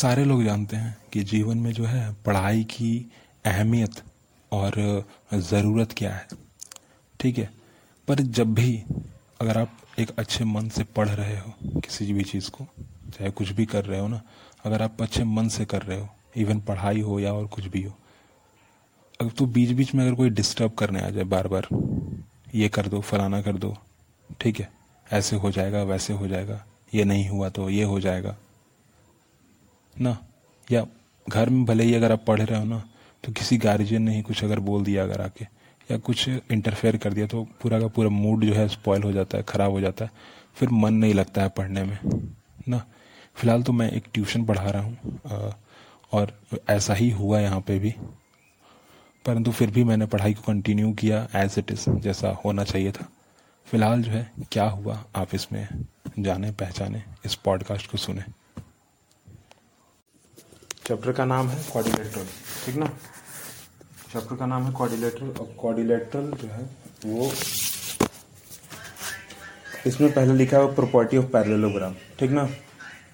सारे लोग जानते हैं कि जीवन में जो है पढ़ाई की अहमियत और ज़रूरत क्या है ठीक है पर जब भी अगर आप एक अच्छे मन से पढ़ रहे हो किसी भी चीज़ को चाहे कुछ भी कर रहे हो ना अगर आप अच्छे मन से कर रहे हो इवन पढ़ाई हो या और कुछ भी हो अगर तो बीच बीच में अगर कोई डिस्टर्ब करने आ जाए बार बार ये कर दो फलाना कर दो ठीक है ऐसे हो जाएगा वैसे हो जाएगा ये नहीं हुआ तो ये हो जाएगा ना या घर में भले ही अगर आप पढ़ रहे हो ना तो किसी गार्जियन ने ही कुछ अगर बोल दिया अगर आके या कुछ इंटरफेयर कर दिया तो पूरा का पूरा मूड जो है स्पॉयल हो जाता है ख़राब हो जाता है फिर मन नहीं लगता है पढ़ने में ना फ़िलहाल तो मैं एक ट्यूशन पढ़ा रहा हूँ और ऐसा ही हुआ यहाँ पे भी परंतु फिर भी मैंने पढ़ाई को कंटिन्यू किया एज इट इज़ जैसा होना चाहिए था फ़िलहाल जो है क्या हुआ आप इसमें जाने पहचाने इस पॉडकास्ट को सुने चैप्टर का नाम है क्वारिलेटरल ठीक ना चैप्टर का नाम है क्वारिलेटरल और क्वारिलेटरल जो है वो इसमें पहले लिखा है प्रॉपर्टी ऑफ पैरेललोग्राम ठीक ना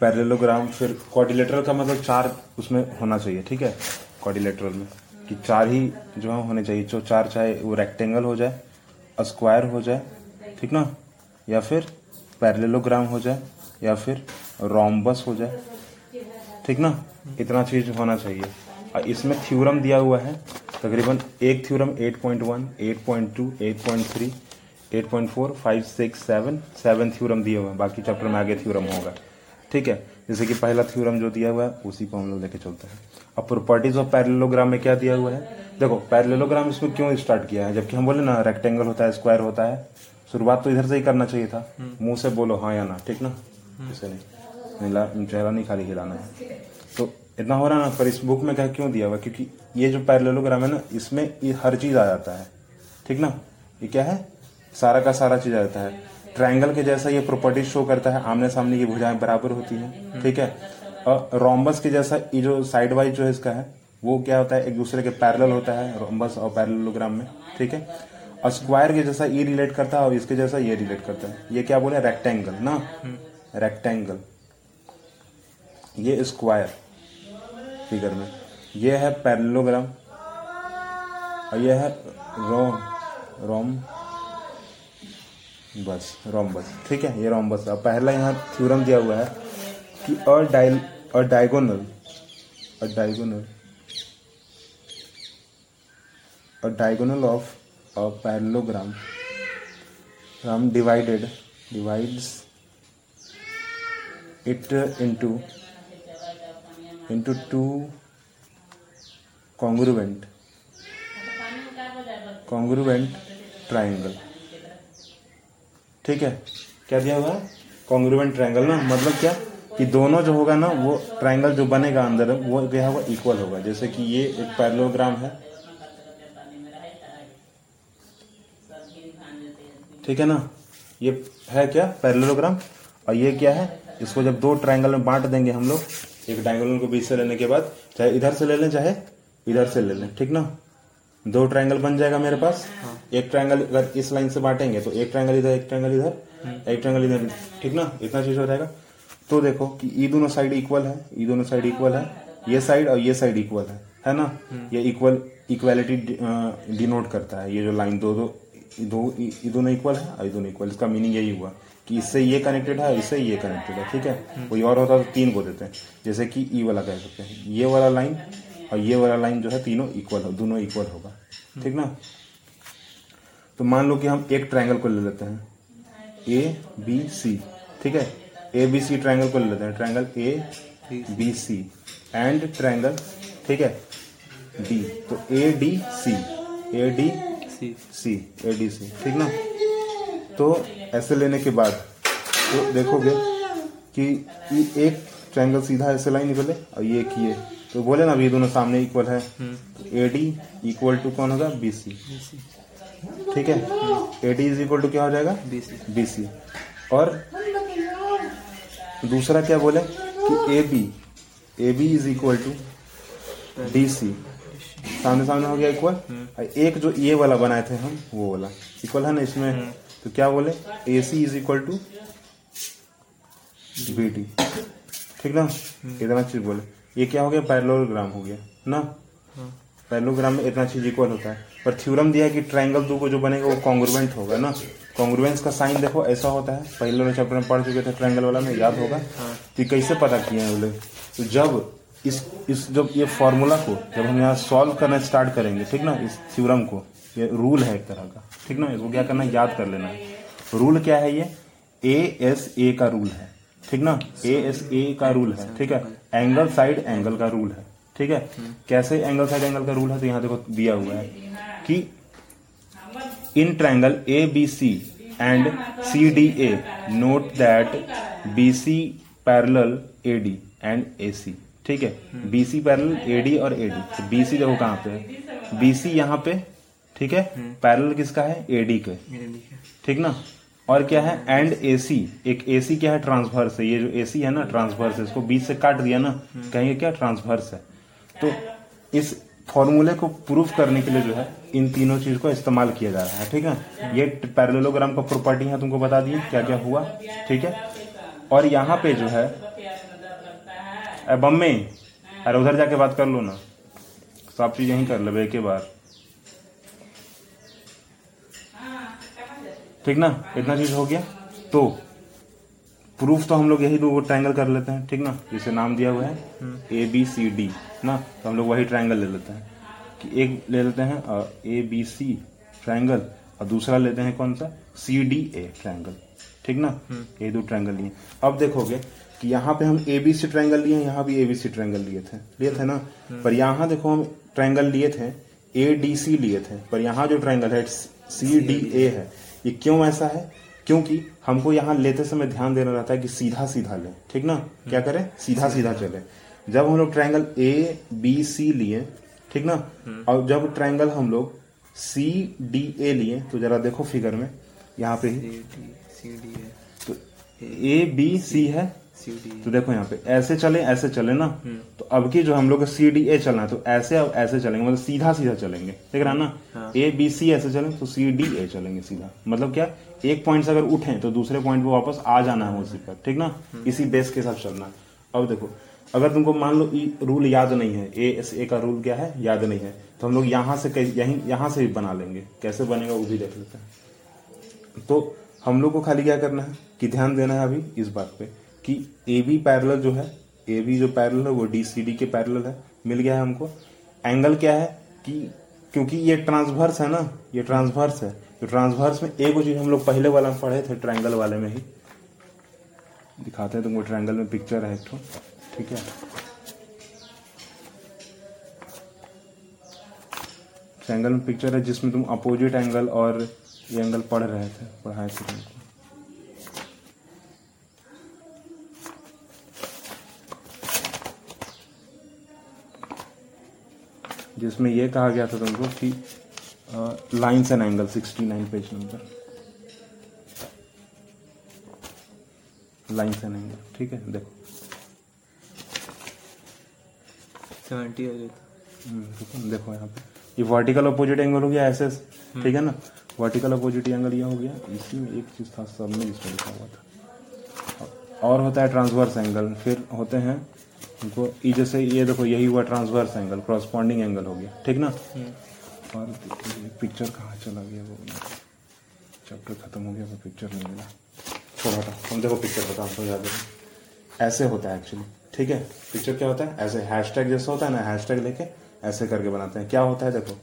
पैरेललोग्राम फिर क्वारिलेटरल का मतलब चार उसमें होना चाहिए ठीक है क्वारिलेटरल में कि चार ही जो है होने चाहिए जो चार चाहे वो रेक्टेंगल हो जाए स्क्वायर हो जाए ठीक ना या फिर पैरेललोग्राम हो जाए या फिर रोम्बस हो जाए ठीक ना इतना चीज होना चाहिए और इसमें थ्योरम दिया हुआ है तकरीबन एक थ्योरम 8.1, 8.2, 8.3, 8.4, 5, 6, 7, 7 थ्योरम दिए हुए हैं बाकी चैप्टर में आगे थ्योरम होगा ठीक है जैसे कि पहला थ्योरम जो दिया हुआ है उसी को हम लोग लेके चलते हैं अब प्रॉपर्टीज ऑफ पैरेलोग्राम में क्या दिया हुआ है देखो पैरेलोग्राम इसमें क्यों स्टार्ट किया है जबकि हम बोले ना रेक्टेंगल होता है स्क्वायर होता है शुरुआत तो इधर से ही करना चाहिए था हम्म। मुंह से बोलो हाँ या ना ठीक ना हम्म। इसे नहीं चेहरा नहीं खाली खिलाना है तो इतना हो रहा ना पर इस बुक में क्या क्यों दिया हुआ क्योंकि ये जो पैरलोग्राम है ना इसमें हर चीज़ आ जाता है ठीक ना ये क्या है सारा का सारा चीज़ आ जाता है ट्रायंगल के जैसा ये प्रॉपर्टी शो करता है आमने सामने की भुजाएं बराबर होती हैं ठीक है और रोम्बस के जैसा ये जो साइड वाइज जो है इसका है वो क्या होता है एक दूसरे के पैरल होता है रोम्बस और पैरलोग्राम में ठीक है और स्क्वायर के जैसा ये रिलेट करता है और इसके जैसा ये रिलेट करता है ये क्या बोले रेक्टेंगल ना रेक्टेंगल हम्म। ये स्क्वायर फिगर में यह है पैरलोग्राम और यह है रोम रोम बस बस ठीक है ये बस अब पहला यहाँ थ्योरम दिया हुआ है कि और डाइल और डायगोनल और डायगोनल और diagonal of a parallelogram Ram divided divides it into into two congruent congruent triangle ठीक है क्या दिया हुआ है कॉन्ग्रुवेंट ट्राइंगल ना मतलब क्या कि दोनों जो होगा ना वो ट्राइंगल जो बनेगा अंदर वो क्या होगा इक्वल होगा जैसे कि ये एक पैरलोग्राम है ठीक है ना ये है क्या पैरलोग्राम और ये क्या है इसको जब दो ट्राइंगल में बांट देंगे हम लोग एक ट्राइंगल को बीच से लेने के बाद चाहे इधर से ले लें चाहे इधर से ले लें ठीक ना दो ट्राइंगल बन जाएगा मेरे पास हाँ। एक ट्राइंगल अगर इस लाइन से बांटेंगे तो एक ट्राइंगल इधर एक ट्राइंगल इधर हम्म। एक ट्राइंगल इधर ठीक ना इतना चीज हो जाएगा तो देखो कि ये दोनों साइड इक्वल है ये दोनों साइड इक्वल है ये साइड और ये साइड इक्वल है है ना हम्म। ये इक्वल इक्वालिटी डिनोट करता है ये जो लाइन दो दो दोनों इक्वल है और दोनों इक्वल इसका मीनिंग यही हुआ कि इससे ये कनेक्टेड है इससे ये कनेक्टेड है ठीक है हम्म। कोई और होता तो तीन को देते हैं जैसे कि ई e वाला कह सकते हैं ये वाला लाइन और ये वाला लाइन जो है तीनों इक्वल हो दोनों इक्वल होगा हम्म। ठीक ना तो मान लो कि हम एक ट्रायंगल को ले लेते हैं ए बी सी ठीक है ए बी सी ट्रायंगल को ले लेते हैं triangle A B C and triangle ठीक है डी तो A D C A D C A D C ठीक ना तो ऐसे लेने के बाद तो देखोगे कि एक ट्रायंगल सीधा ऐसे लाइन निकले और ये एक ये तो बोले ना अभी दोनों सामने इक्वल है तो ए डी इक्वल टू कौन होगा बी सी ठीक है A D is equal to क्या हो जाएगा बी सी और दूसरा क्या बोले कि A B A B is equal to D C सामने सामने हो गया इक्वल हम्म। एक जो ये वाला बनाए थे हम वो वाला इक्वल है ना इसमें हम्म। तो क्या बोले A C is equal to B D ठीक ना हम्म। इतना चीज बोले ये क्या हो गया पैरलोग्राम हो गया ना पैरलोग्राम हाँ। में इतना चीज इक्वल होता है पर थ्योरम दिया कि ट्रायंगल दो को जो बनेगा वो कॉन्ग्रुवेंट होगा ना कॉन्ग्रुवेंस का साइन देखो ऐसा होता है पहले वाले चैप्टर में पढ़ चुके थे ट्रायंगल वाला में याद होगा हाँ। कि कैसे पता किए हैं बोले तो जब इस इस जब ये फॉर्मूला को जब हम यहाँ सॉल्व करना स्टार्ट करेंगे ठीक ना इस थ्योरम को ये रूल है एक तरह का ठीक ना इसको क्या करना है याद कर लेना है रूल क्या है ये ए एस ए का रूल है ठीक ना ए एस ए का रूल है ठीक है एंगल साइड एंगल का रूल है ठीक है कैसे एंगल साइड एंगल का रूल है तो यहां देखो दिया हुआ है कि in triangle A B C and C D A note that B C parallel A D and A C ठीक है B C parallel A D और ए डी तो बी सी देखो कहां पे है बी सी यहां पे ठीक है पैरल हम्म। किसका है एडी के ठीक ना और क्या है एंड हम्म। एसी एक एसी क्या है ट्रांसवर्स है ये जो एसी है ना ट्रांसवर्स है इसको बीच से काट दिया ना हम्म। कहेंगे क्या ट्रांसवर्स है तो इस फॉर्मूले को प्रूफ करने के लिए जो है इन तीनों चीज को इस्तेमाल किया जा रहा है ठीक है ये पैरेललोग्राम का प्रॉपर्टी है तुमको बता दिए क्या क्या हुआ ठीक है और यहाँ पे जो है बम्बे अरे उधर जाके बात कर लो ना सब तो चीज यही कर ले एक बार ठीक ना इतना चीज हो गया तो प्रूफ तो हम लोग यही दो ट्राइंगल कर लेते हैं ठीक ना जिसे नाम दिया हुआ है ए बी सी डी ना तो हम लोग वही ट्राइंगल ले लेते हैं कि एक ले लेते हैं ए बी सी ट्राइंगल और दूसरा लेते हैं कौन सा सी डी ए ट्राइंगल ठीक ना हम्म। ये दो ट्राइंगल लिए अब देखोगे कि यहाँ पे हम ए बी सी ट्राइंगल लिए यहाँ भी ए बी सी ट्राइंगल लिए थे लिए थे ना हम्म। पर यहाँ देखो हम ट्राइंगल लिए थे ए डी सी लिए थे पर यहाँ जो ट्राइंगल है सी डी ए है ये क्यों ऐसा है क्योंकि हमको यहाँ लेते समय ध्यान देना रहता है कि सीधा सीधा लें ठीक ना हम्म। क्या करें सीधा सीधा चले जब हम लोग ट्राइंगल ए बी सी लिए ठीक ना हम्म। और जब ट्राइंगल हम लोग सी डी ए लिए तो जरा देखो फिगर में यहाँ पे ही सी डी ए ए बी सी है तो देखो यहाँ पे ऐसे चले ऐसे चले ना तो अब की जो हम लोग सी डी ए चलना है तो ऐसे अब ऐसे चलेंगे मतलब सीधा सीधा चलेंगे देख रहा ना ए बी सी ऐसे चलें तो सी डी ए चलेंगे सीधा मतलब क्या एक पॉइंट से अगर उठे तो दूसरे पॉइंट पे वापस आ जाना है उसी पर ठीक ना इसी बेस के साथ चलना अब देखो अगर तुमको मान लो रूल याद नहीं है ए एस ए का रूल क्या है याद नहीं है तो हम लोग यहाँ से यहीं यहाँ से भी बना लेंगे कैसे बनेगा वो भी देख लेते हैं तो हम लोग को खाली क्या करना है कि ध्यान देना है अभी इस बात पे कि ए बी पैरल जो है ए बी जो पैरल है वो डी सी डी के पैरल है मिल गया है हमको एंगल क्या है कि क्योंकि ये ट्रांसवर्स है ना ये ट्रांसवर्स है तो ट्रांसवर्स में एक चीज हम लोग पहले वाला में पढ़े थे ट्रायंगल वाले में ही दिखाते हैं तुमको ट्रायंगल में पिक्चर है एक तो ठीक है ट्रायंगल में पिक्चर है जिसमें तुम अपोजिट एंगल और ये अंकल पढ़ रहे थे पढ़ाए थे जिसमें यह कहा गया था तुमको कि line and angle nine page number line and angle ठीक है देखो सेवेंटी तो। हम्म, देखो यहाँ पे ये वर्टिकल अपोजिट एंगल हो गया एस एस हम्म। ठीक है ना वर्टिकल अपोजिट एंगल ये हो गया इसी में एक चीज़ था सब में जिसमें लिखा हुआ था और होता है ट्रांसवर्स एंगल फिर होते हैं उनको ये जैसे ये देखो यही हुआ ट्रांसवर्स एंगल क्रॉसपॉन्डिंग एंगल हो गया ठीक ना हम्म। और पिक्चर कहाँ चला गया वो चैप्टर खत्म हो गया वो पिक्चर नहीं मिला छोटा था हम देखो पिक्चर बता दो याद ऐसे होता है एक्चुअली ठीक है पिक्चर क्या होता है ऐसे टैग जैसा होता है ना टैग लेके ऐसे करके बनाते हैं क्या होता है देखो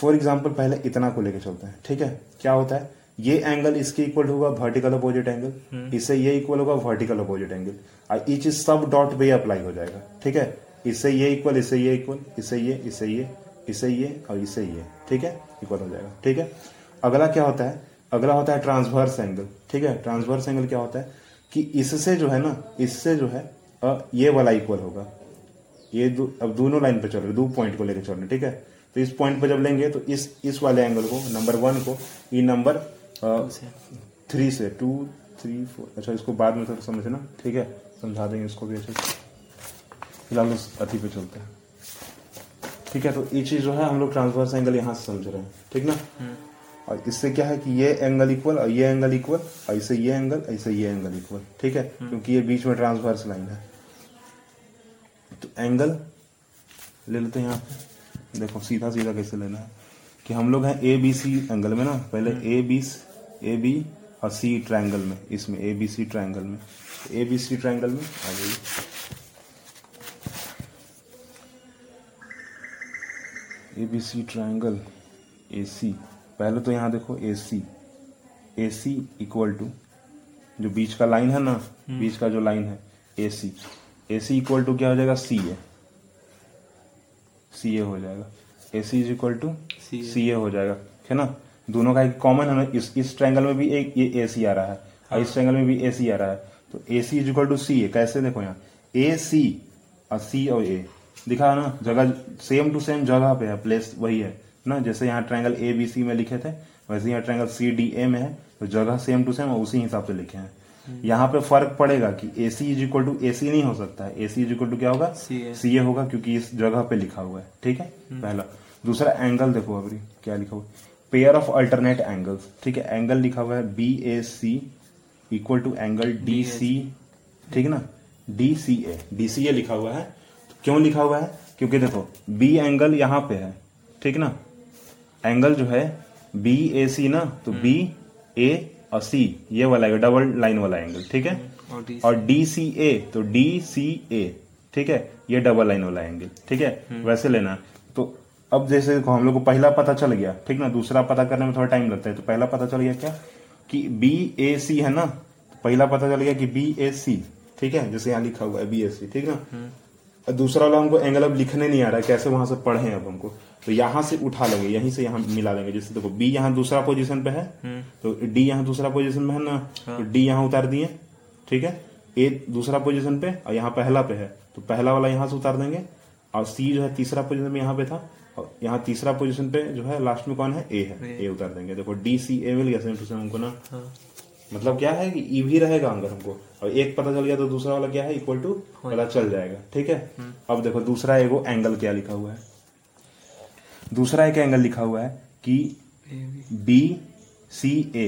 फॉर एग्जाम्पल पहले इतना को लेकर चलते हैं ठीक है क्या होता है ये एंगल इसके इक्वल होगा वर्टिकल अपोजिट एंगल इससे ये इक्वल होगा वर्टिकल अपोजिट एंगल और इज सब डॉट पे अप्लाई हो जाएगा ठीक है इससे ये इक्वल इससे ये इक्वल इससे ये इससे ये इससे ये और इससे ये ठीक है इक्वल हो जाएगा ठीक है अगला क्या होता है अगला होता है ट्रांसवर्स एंगल ठीक है ट्रांसवर्स एंगल क्या होता है कि इससे जो है ना इससे जो है ये वाला इक्वल होगा ये दो, अब दोनों लाइन पे चल रहे दो पॉइंट को लेकर चल रहे ठीक है तो इस पॉइंट पर जब लेंगे तो इस इस वाले एंगल को नंबर वन को ई नंबर थ्री से टू थ्री फोर अच्छा इसको बाद में थोड़ा समझना ठीक है समझा देंगे इसको भी अच्छे से फिलहाल उस अति पे चलते हैं ठीक है तो ये चीज़ जो है हम लोग ट्रांसवर्स एंगल यहाँ से समझ रहे हैं ठीक ना हम्म। और इससे क्या है कि ये एंगल इक्वल और ये एंगल इक्वल और इससे ये एंगल ऐसे ये एंगल इक्वल ठीक है हम्म। क्योंकि ये बीच में ट्रांसवर्स लाइन है तो एंगल ले लेते हैं यहाँ पे देखो सीधा सीधा कैसे लेना है कि हम लोग हैं ए बी सी एंगल में ना पहले ए बी ए बी और सी ट्राइंगल में इसमें ए बी सी ट्राइंगल में ए बी सी ट्राइंगल में आ जाइए ए बी सी ट्राइंगल ए सी पहले तो यहाँ देखो ए सी ए सी इक्वल टू जो बीच का लाइन है ना हम्म। बीच का जो लाइन है A C A C equal to क्या हो जाएगा सी है सी ए हो जाएगा A C is equal to C A हो जाएगा है ना दोनों का एक कॉमन है ना इस ट्रैंगल में भी एक ए सी आ रहा है और इस ट्रैंगल हाँ। में भी ए सी आ रहा है तो A C is equal to C A कैसे देखो यहाँ ए सी और सी और ए दिखा ना जगह सेम टू सेम जगह पे है प्लेस वही है ना जैसे यहाँ ट्रैंगल ए बी सी में लिखे थे वैसे यहाँ ट्रैंगल सी डी ए में है तो जगह सेम टू सेम उसी हिसाब से लिखे हैं यहाँ पे फर्क पड़ेगा कि A C is equal to A C नहीं हो सकता है A C is equal to क्या होगा सी ए होगा क्योंकि इस जगह पे लिखा हुआ है ठीक है हम्म। पहला दूसरा एंगल देखो अभी क्या लिखा हुआ पेयर ऑफ अल्टरनेट एंगल्स ठीक है एंगल लिखा हुआ है B A C equal to angle D C ठीक है ना D C A D C ए लिखा हुआ है क्यों लिखा हुआ है क्योंकि देखो बी एंगल यहाँ पे है ठीक ना एंगल जो है बी ए सी ना तो बी हम्म। ए और सी ये वाला है डबल लाइन वाला एंगल ठीक है और डी सी ए तो डी सी ए ठीक है ये डबल लाइन वाला एंगल ठीक है हम्म। वैसे लेना तो अब जैसे देखो हम लोग को पहला पता चल गया ठीक ना दूसरा पता करने में थोड़ा टाइम लगता है तो पहला पता चल गया क्या कि बी ए सी है ना तो पहला पता चल गया कि बी ए सी ठीक है जैसे यहाँ लिखा हुआ है बी ए सी ठीक ना हम्म। दूसरा वाला हमको एंगल अब लिखने नहीं आ रहा है कैसे वहां से पढ़े अब हमको तो यहाँ से उठा लेंगे यहीं से यहाँ मिला देंगे जैसे देखो बी यहाँ दूसरा पोजीशन पे है हम्म। तो डी यहाँ दूसरा पोजीशन पे है ना तो डी हाँ। यहाँ उतार दिए ठीक है ए दूसरा पोजीशन पे और यहाँ पहला पे है तो पहला वाला यहाँ से उतार देंगे और सी जो है तीसरा पोजिशन में यहाँ पे था और यहाँ तीसरा पोजिशन पे जो है लास्ट में कौन है ए है ए उतार देंगे देखो डी सी ए मिल गया हमको ना हाँ। मतलब क्या है कि ई e भी रहेगा अंदर हमको और एक पता चल गया तो दूसरा वाला क्या है इक्वल टू हाँ पता चल जाएगा ठीक है हम्म। अब देखो दूसरा एगो एंगल क्या लिखा हुआ है दूसरा एक एंगल लिखा हुआ है कि B C A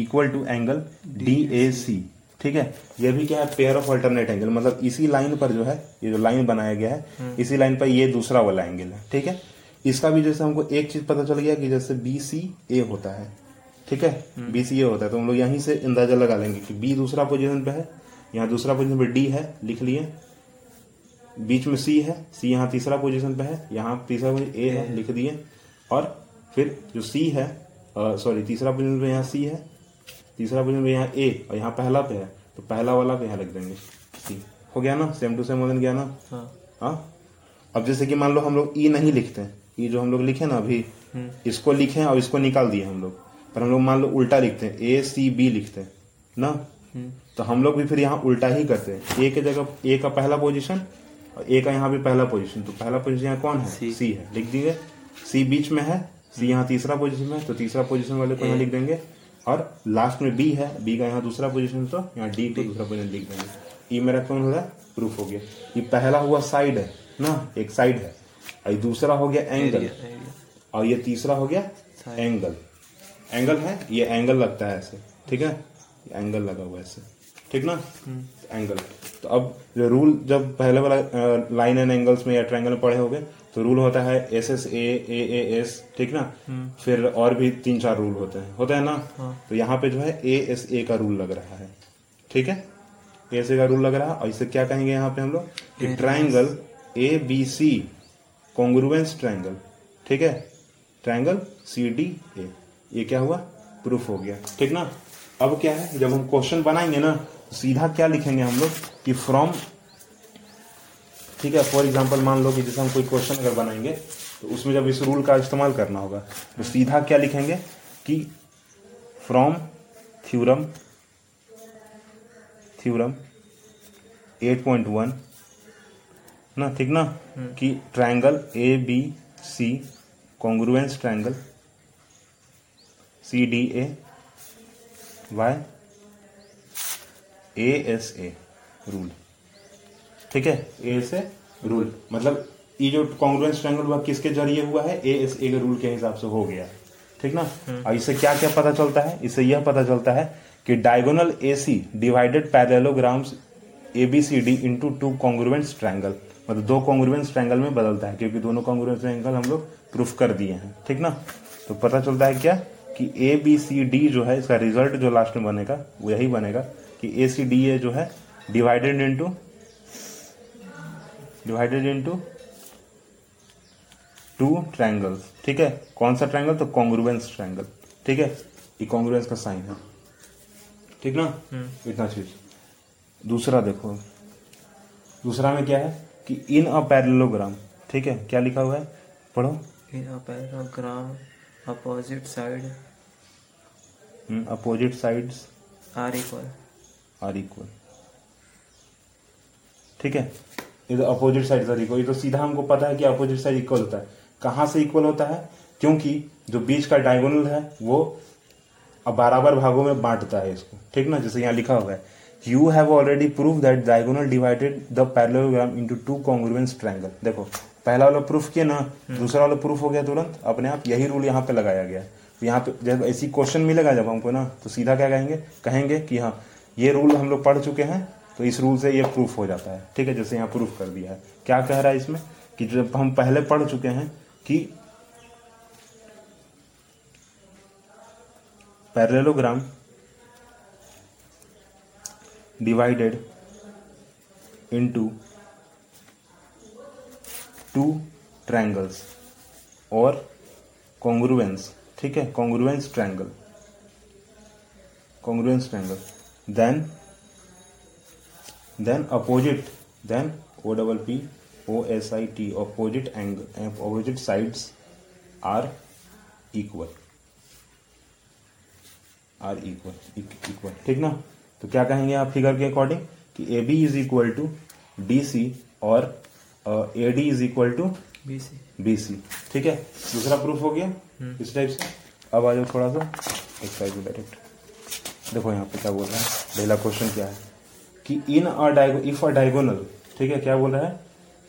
equal to angle D A C ठीक है ये भी क्या है पेयर ऑफ अल्टरनेट एंगल मतलब इसी लाइन पर जो है ये जो लाइन बनाया गया है हम्म। इसी लाइन पर ये दूसरा वाला एंगल है ठीक है इसका भी जैसे हमको एक चीज पता चल गया कि जैसे बी सी ए होता है ठीक है बी सी ए होता है तो हम लोग यहीं से अंदाजा लगा लेंगे कि बी दूसरा पोजिशन पे है यहाँ दूसरा पोजिशन पे डी है लिख लिए बीच में सी है सी यहाँ तीसरा पोजिशन पे है यहाँ तीसरा पोजिशन ए है लिख दिए और फिर जो सी है सॉरी तीसरा पोजिशन पे यहाँ सी है तीसरा पोजिशन पे यहाँ ए और यहाँ पहला पे है तो पहला वाला पे यहाँ लिख देंगे सी हो गया ना सेम टू सेम हो गया ना हाँ।, हाँ अब जैसे कि मान लो हम लोग ई e नहीं लिखते ई e जो हम लोग लिखे ना अभी हम्म। इसको लिखे और इसको निकाल दिए हम लोग पर हम लोग मान लो उल्टा लिखते हैं ए सी बी लिखते हैं ना हम्म। तो हम लोग भी फिर यहाँ उल्टा ही करते हैं ए के जगह ए का पहला पोजिशन और ए का यहाँ भी पहला पोजिशन तो पहला पोजिशन यहाँ कौन है सी, है लिख दीजिए सी बीच में है सी हम्म। यहाँ तीसरा पोजिशन में तो तीसरा पोजिशन वाले को यहाँ लिख देंगे और लास्ट में बी है बी का यहाँ दूसरा पोजिशन तो यहाँ डी को दूसरा पोजिशन लिख देंगे ई e मेरा कौन हो रहा है प्रूफ हो गया ये पहला हुआ साइड है ना एक साइड है और दूसरा हो गया एंगल और ये तीसरा हो गया एंगल एंगल है ये एंगल लगता है ऐसे ठीक है एंगल लगा हुआ है ऐसे ठीक ना एंगल हम्म। तो अब जो रूल जब पहले वाला लाइन एंड एंगल्स में या ट्रायंगल में पढ़े होंगे तो रूल होता है S S A A A S ठीक ना हम्म। फिर और भी तीन चार रूल होते हैं होता है ना हाँ। तो यहाँ पे जो है ए एस ए का रूल लग रहा है ठीक है ए एस ए का रूल लग रहा है और इसे क्या कहेंगे यहाँ पे हम लोग कि triangle A B C congruence triangle ठीक है ट्राइंगल सी डी ए ये क्या हुआ प्रूफ हो गया ठीक ना अब क्या है जब हम क्वेश्चन बनाएंगे ना तो सीधा क्या लिखेंगे हम लोग कि फ्रॉम ठीक है फॉर एग्जाम्पल मान लो कि जैसे हम कोई क्वेश्चन अगर बनाएंगे तो उसमें जब इस रूल का इस्तेमाल करना होगा तो सीधा क्या लिखेंगे कि फ्रॉम थ्यूरम थ्यूरम 8.1 ना ठीक ना हम्म। कि triangle A B C congruence triangle C D A by A S A rule ठीक है ए एस ए रूल मतलब ये जो कांग्रेस ट्रैंगल हुआ किसके जरिए हुआ है ए एस ए के रूल के हिसाब से हो गया ठीक ना हम्म। और इससे क्या क्या पता चलता है इससे यह पता चलता है कि diagonal A C divided parallelograms A B C D into two congruence triangle मतलब दो कॉन्ग्रुवेंस ट्रैंगल में बदलता है क्योंकि दोनों कॉन्ग्रुवेंस ट्रैंगल हम लोग प्रूफ कर दिए हैं ठीक ना तो पता चलता है क्या कि ए बी सी डी जो है इसका रिजल्ट जो लास्ट में बनेगा वो यही बनेगा कि ए सी डी ए जो है divided into divided into two triangles ठीक है कौन सा ट्रायंगल तो कॉन्ग्रुवेंस ट्रायंगल ठीक है ये कॉन्ग्रुवेंस का साइन है ठीक ना हम्म। इतना चीज दूसरा देखो दूसरा में क्या है कि इन अ पैरेललोग्राम ठीक है क्या लिखा हुआ है पढ़ो in a parallelogram opposite side hmm. Opposite sides are equal are equal ठीक है ये तो अपोजिट साइड आर इक्वल ये तो सीधा हमको पता है कि अपोजिट साइड इक्वल होता है कहाँ से इक्वल होता है क्योंकि जो बीच का डायगोनल है वो अब बराबर भागों में बांटता है इसको ठीक ना जैसे यहाँ लिखा हुआ है you have already prove that diagonal divided the parallelogram into two congruence triangle देखो पहला वाला प्रूफ किया ना हम्म। दूसरा वाला प्रूफ हो गया तुरंत अपने आप यही रूल यहाँ पे लगाया गया है यहाँ पे जब ऐसी क्वेश्चन मिलेगा जब हमको ना तो सीधा क्या कहेंगे कहेंगे कि हाँ ये रूल हम लोग पढ़ चुके हैं तो इस रूल से ये प्रूफ हो जाता है ठीक है जैसे यहाँ प्रूफ कर दिया है क्या कह रहा है इसमें कि जब हम पहले पढ़ चुके हैं कि parallelogram divided into two triangles और कॉन्ग्रुएंस ठीक है congruence triangle congruence triangle then then opposite then O double P O S I T opposite angle opposite sides are equal are equal equal ठीक ना तो क्या कहेंगे आप फिगर के अकॉर्डिंग कि A B is equal to D C और A D is equal to B C ठीक है दूसरा प्रूफ हो गया हम्म। इस टाइप से अब आ जाओ थोड़ा सा एक्सरसाइज डायरेक्ट देखो यहाँ पे क्या बोल रहा है पहला क्वेश्चन क्या है कि in a डायगो if a diagonal ठीक है क्या बोल रहा है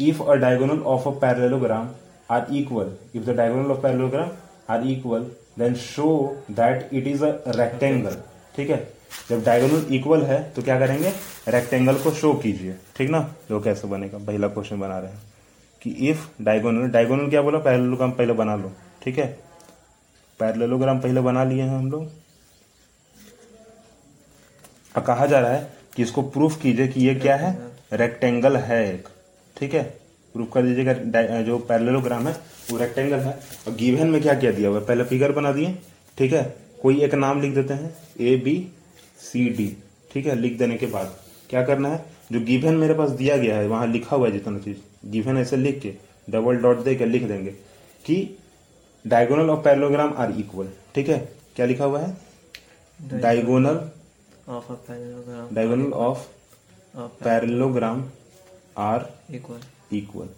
if a diagonal of a parallelogram are equal if the diagonal of parallelogram are equal then show that it is a rectangle ठीक है जब डायगोनल इक्वल है तो क्या करेंगे रेक्टेंगल को शो कीजिए ठीक ना जो कैसे बनेगा पहला क्वेश्चन बना रहे हैं कि इफ डायगोनल डायगोनल क्या बोला पैरेललोग्राम पहले बना लो ठीक है पैरेललोग्राम पहले बना लिए हैं हम लोग अब कहा जा रहा है कि इसको प्रूफ कीजिए कि ये क्या है रेक्टेंगल है एक ठीक है प्रूफ कर दीजिएगा जो पैरेललोग्राम है वो रेक्टेंगल है और गिवन में क्या क्या दिया हुआ है पहले फिगर बना दिए ठीक है कोई एक नाम लिख देते हैं ए बी सी डी ठीक है लिख देने के बाद क्या करना है जो गिवन मेरे पास दिया गया है वहां लिखा हुआ है जितना चीज गिवन ऐसे लिख के डबल डॉट दे के लिख देंगे कि diagonal of parallelogram are equal ठीक है क्या लिखा हुआ है diagonal of diagonal of parallelogram are equal equal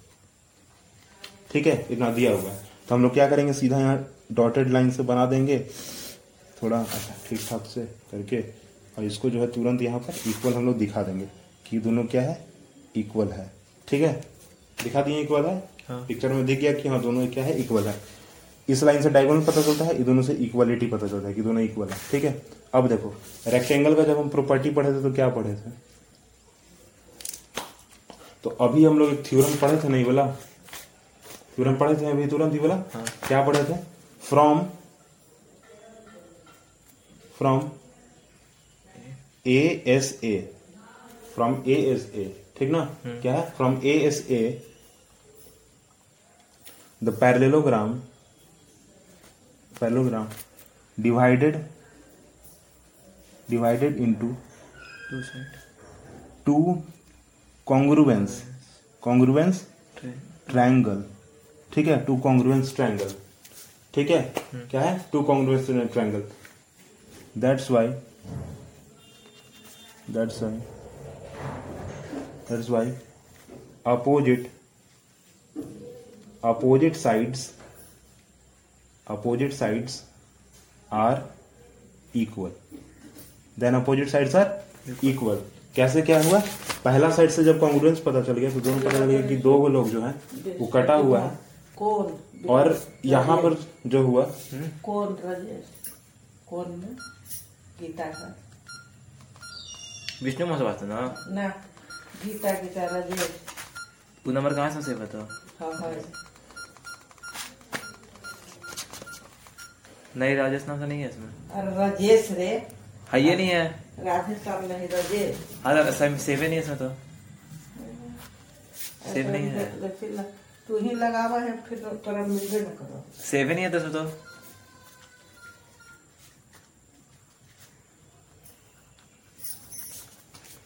ठीक है इतना दिया हुआ है तो हम लोग क्या करेंगे सीधा यहाँ डॉटेड लाइन से बना देंगे थोड़ा अच्छा ठीक ठाक से करके और इसको जो है तुरंत यहाँ पर इक्वल हम लोग दिखा देंगे कि दोनों क्या है इक्वल है ठीक है दिखा दिए इक्वल है हाँ। पिक्चर में दिख गया कि हाँ दोनों क्या है इक्वल है इस लाइन से डायगोनल पता चलता है दोनों से इक्वालिटी पता चलता है कि दोनों इक्वल है ठीक है अब देखो रेक्टेंगल का जब हम प्रॉपर्टी पढ़े थे तो क्या पढ़े थे तो अभी हम लोग थ्योरम पढ़े थे नहीं बोला थ्योरम पढ़े थे अभी तुरंत ही बोला हाँ। क्या पढ़े थे from from A S A from A S A ठीक ना हम्म। क्या है from A S A the parallelogram parallelogram divided divided into two side two congruence congruence triangle ठीक है टू कॉन्ग्रुवेंस ट्रैंगल ठीक है hmm. क्या है two congruence triangle that's why that's why that's why opposite opposite sides opposite sides are equal then opposite sides are equal कैसे क्या हुआ पहला साइड से जब कॉन्ग्रुएंस पता चल गया तो दोनों पता चल गया कि दो लोग जो है वो कटा हुआ है कौन और यहाँ पर जो हुआ कौन राजेश कौन में गीता का विष्णु मौसम बात ना ना गीता गीता राजेश पूनम और कहाँ से बताओ हाँ हाँ नहीं राजेश नाम से नहीं है इसमें राजेश रे हाँ ये नहीं है राजेश नाम नहीं राजेश हाँ सेवे नहीं है इसमें तो सेव नहीं है तू ही लगावा है फिर तोरा मिलबे न करो सेव नहीं है तो तो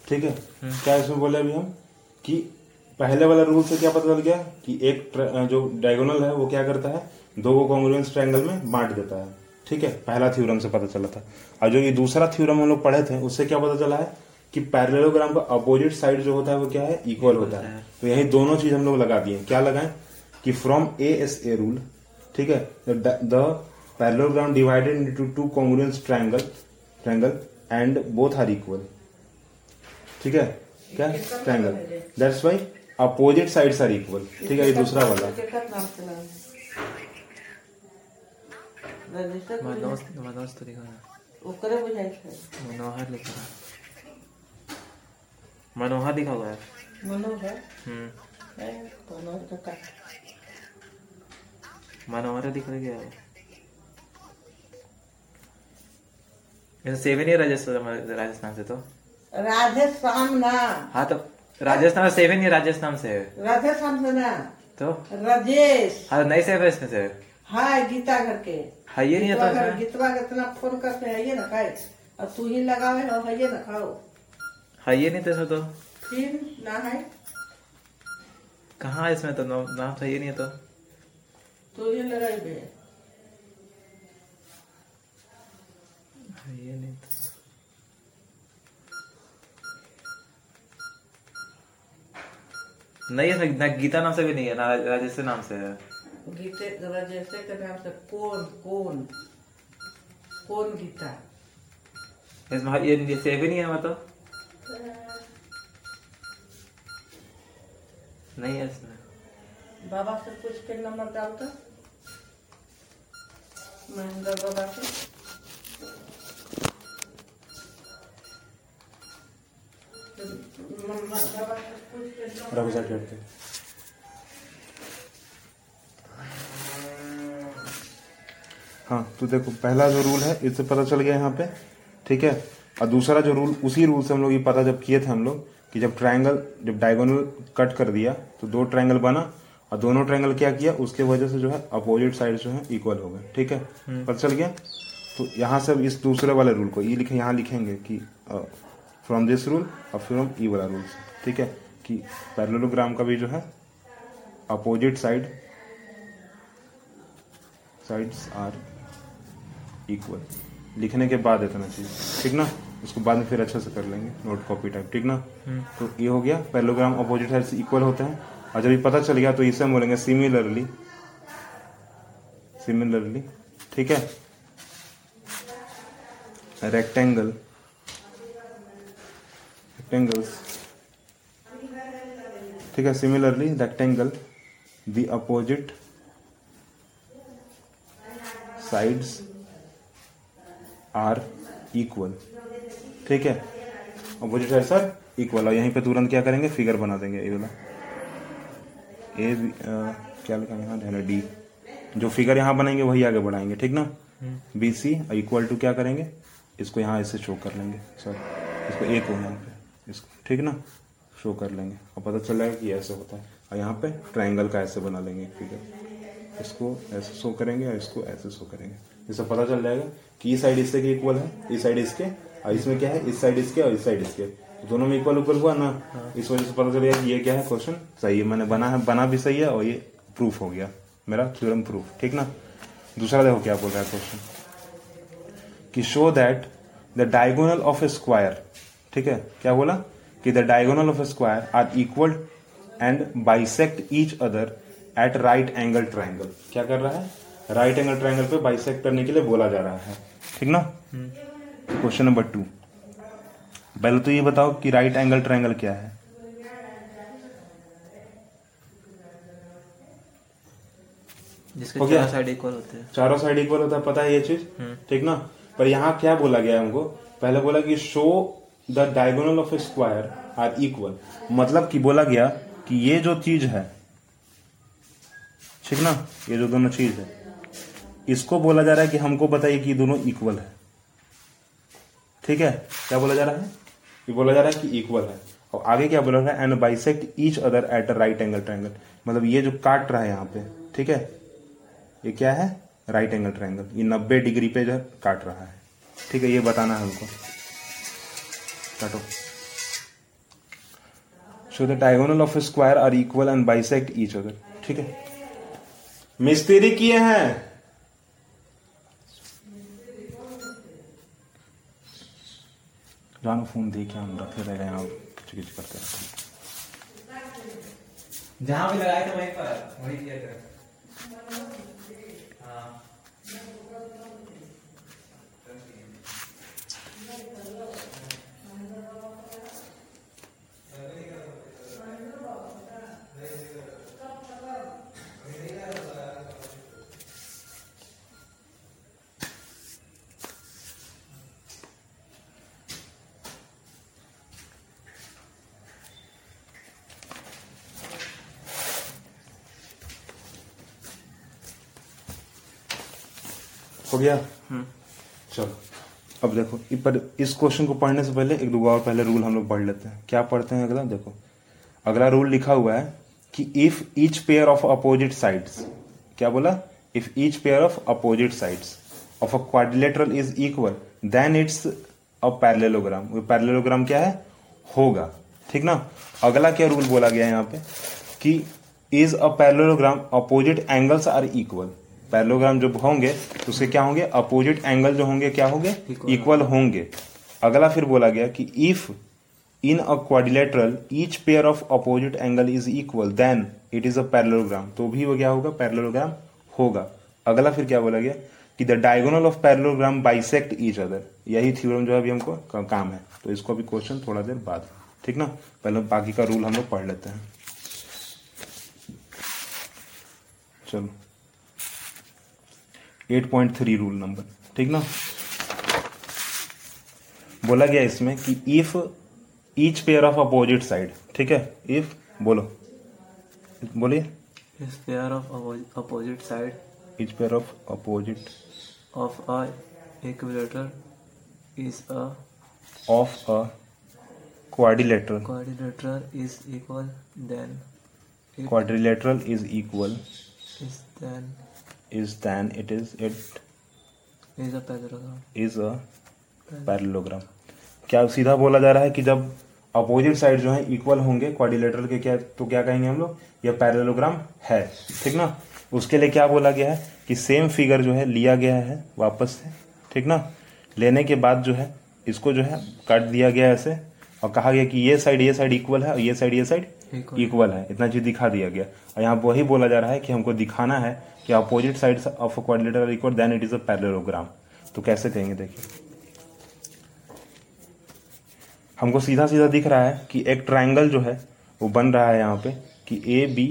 ठीक है हम्म। क्या इसमें बोले अभी हम कि पहले वाला रूल से क्या पता चल गया कि एक जो डायगोनल है वो क्या करता है दो को कॉन्ग्रुएंस ट्रायंगल में बांट देता है ठीक है पहला थ्योरम से पता चला था और जो ये दूसरा थ्योरम हम लोग पढ़े थे उससे क्या पता चला है कि पैरेललोग्राम का अपोजिट साइड जो होता है वो क्या है इक्वल होता है तो यही दोनों चीज हम लोग लगा दिए क्या लगाए कि from A S A rule ठीक है the parallelogram divided into two congruence triangle triangle and both are equal ठीक है क्या triangle that's why opposite sides are equal ठीक है ये दूसरा वाला मनोहर लिखा हुआ मनोहर दिख रहा है ये सेवन ही राजस्थान राजस्थान से तो राजस्थान ना हाँ तो राजस्थान सेवन ही राजस्थान से है राजस्थान से ना तो राजेश हाँ नहीं से इसमें से हाय गीता घर के है ये नहीं आता गीतवा के इतना फोन करते है ये ना खाए अब तू ही लगावे ना है ये ना खाओ है ये नहीं तेसा तो फिर ना है कहाँ इसमें तो नाम तो तो। तो ये नहीं तो तू ही लगाई बे ये नहीं तो नहीं है ना गीता नाम से भी नहीं है ना राजेश नाम से है गीते रजसे के नाम से कौन कौन कौन गीता ये जैसे भी नहीं है मतलब नहीं है इसमें बाबा से पूछ के नंबर डालता महेंद्र बाबा से रघुजा करते हैं हाँ तो देखो पहला जो रूल है इससे पता चल गया यहाँ पे ठीक है और दूसरा जो रूल उसी रूल से हम लोग ये पता जब किए थे हम लोग कि जब ट्रायंगल जब डायगोनल कट कर दिया तो दो ट्रायंगल बना और दोनों ट्रायंगल क्या किया उसके वजह से जो है अपोजिट साइड जो है इक्वल हो गए ठीक है हम्म। पता चल गया तो यहाँ से इस दूसरे वाले रूल को ये लिखे यहाँ लिखेंगे कि फ्रॉम दिस रूल और फ्रॉम ई वाला रूल से ठीक है कि पैरेललोग्राम का भी जो है opposite side sides are equal लिखने के बाद इतना चीज ठीक ना उसको बाद में फिर अच्छा से कर लेंगे नोट कॉपी टाइप ठीक ना हम्म। तो ये हो गया पैलोग्राम अपोजिट साइड से इक्वल होते हैं और जब ये पता चल गया तो इसे हम बोलेंगे सिमिलरली सिमिलरली ठीक है रेक्टेंगल रेक्टेंगल्स ठीक है similarly rectangle the opposite sides are equal ठीक है और वो जो है सर इक्वल और यहीं पे तुरंत क्या करेंगे फिगर बना देंगे ए वाला ए क्या लिखा यहाँ ध्यान डी जो फिगर यहाँ बनाएंगे वही आगे बढ़ाएंगे ठीक ना बी सी इक्वल टू क्या करेंगे इसको यहाँ ऐसे शो कर लेंगे सर इसको ए को यहाँ पे इसको ठीक ना शो कर लेंगे और पता चल जाएगा कि ऐसे होता है और यहाँ पे ट्राइंगल का ऐसे बना लेंगे फिगर इसको ऐसे शो करेंगे और इसको ऐसे शो करेंगे इससे पता चल जाएगा कि ये साइड इससे इक्वल है इस साइड इसके और इसमें क्या है इस साइड इसके और इस साइड इसके तो दोनों में इक्वल ऊपर हुआ ना हाँ। इस वजह से पता चल गया कि ये क्या है क्वेश्चन सही है मैंने बना है बना भी सही है और ये प्रूफ हो गया मेरा थ्योरम प्रूफ ठीक ना दूसरा देखो क्या बोल रहा है क्वेश्चन कि show that the diagonal of a square ठीक है क्या बोला कि the diagonal of a square are equal and bisect each other at right angle triangle क्या कर रहा है राइट एंगल ट्राइंगल पे बाइसेक करने के लिए बोला जा रहा है ठीक ना क्वेश्चन नंबर टू पहले तो ये बताओ कि राइट एंगल ट्राइंगल क्या है चारों साइड इक्वल होता है पता है ये चीज हम्म। ठीक ना पर यहाँ क्या बोला गया हमको पहले बोला कि show the diagonal of square are equal मतलब कि बोला गया कि ये जो चीज है ठीक ना ये जो दोनों चीज है इसको बोला जा रहा है कि हमको बताइए कि दोनों इक्वल है ठीक है क्या बोला जा रहा है ये बोला जा रहा है कि इक्वल है और आगे क्या बोला रहा है and bisect each other at a right angle triangle मतलब ये जो काट रहा है यहाँ पे ठीक है ये क्या है राइट एंगल ट्राइंगल ये नब्बे डिग्री पे जो काट रहा है ठीक है ये बताना है हमको काटो so the diagonal of square are equal and bisect each other ठीक है मिस्त्री किए हैं जानो फोन दे के हम रखे रह रहे हैं किचु किचु करते रहते हैं जहाँ भी लगाए थे वहीं पर वहीं किया करें हाँ गया हम्म। चलो अब देखो पर इस क्वेश्चन को पढ़ने से पहले एक दो और पहले रूल हम लोग पढ़ लेते हैं क्या पढ़ते हैं अगला देखो अगला रूल लिखा हुआ है कि if each pair of opposite sides क्या बोला if each pair of opposite sides of a quadrilateral is equal then it's a parallelogram वो पैरेललोग्राम क्या है होगा ठीक ना अगला क्या रूल बोला गया है यहाँ पे कि is a parallelogram opposite angles are equal parallelogram जब होंगे तो उसके क्या होंगे अपोजिट एंगल जो होंगे क्या होंगे इक्वल होंगे अगला फिर बोला गया कि if in a quadrilateral each pair of opposite angle is equal then it is a parallelogram तो भी वो क्या होगा पैरलोग्राम होगा अगला फिर क्या बोला गया कि the diagonal of parallelogram bisect each other यही थ्योरम जो है अभी हमको काम है तो इसको अभी क्वेश्चन थोड़ा देर बाद ठीक ना पहले बाकी का रूल हम लोग पढ़ लेते हैं चलो eight point three rule number ठीक ना बोला गया इसमें कि if each pair of opposite side ठीक है इफ बोलो बोलिए इस pair of opposite side each pair of opposite of a equilateral is a of a quadrilateral quadrilateral is equal then quadrilateral is equal is then is than it is it is a parallelogram is a parallelogram क्या सीधा बोला जा रहा है कि जब opposite side जो है इक्वल होंगे क्वारिलेटरल के क्या तो क्या कहेंगे हम लोग ये पैरेलोग्राम है ठीक ना उसके लिए क्या बोला गया है कि सेम फिगर जो है लिया गया है वापस से ठीक ना लेने के बाद जो है इसको जो है काट दिया गया ऐसे और कहा गया कि ये साइड ये साइड इक्वल है और ये साइड ये साइड इक्वल है इतना चीज दिखा दिया गया और यहाँ वही बोला जा रहा है कि हमको दिखाना है कि opposite side of quadrilateral are equal then it is a parallelogram तो कैसे कहेंगे देखिए हमको सीधा सीधा दिख रहा है कि एक ट्राइंगल जो है वो बन रहा है यहाँ पे कि ए बी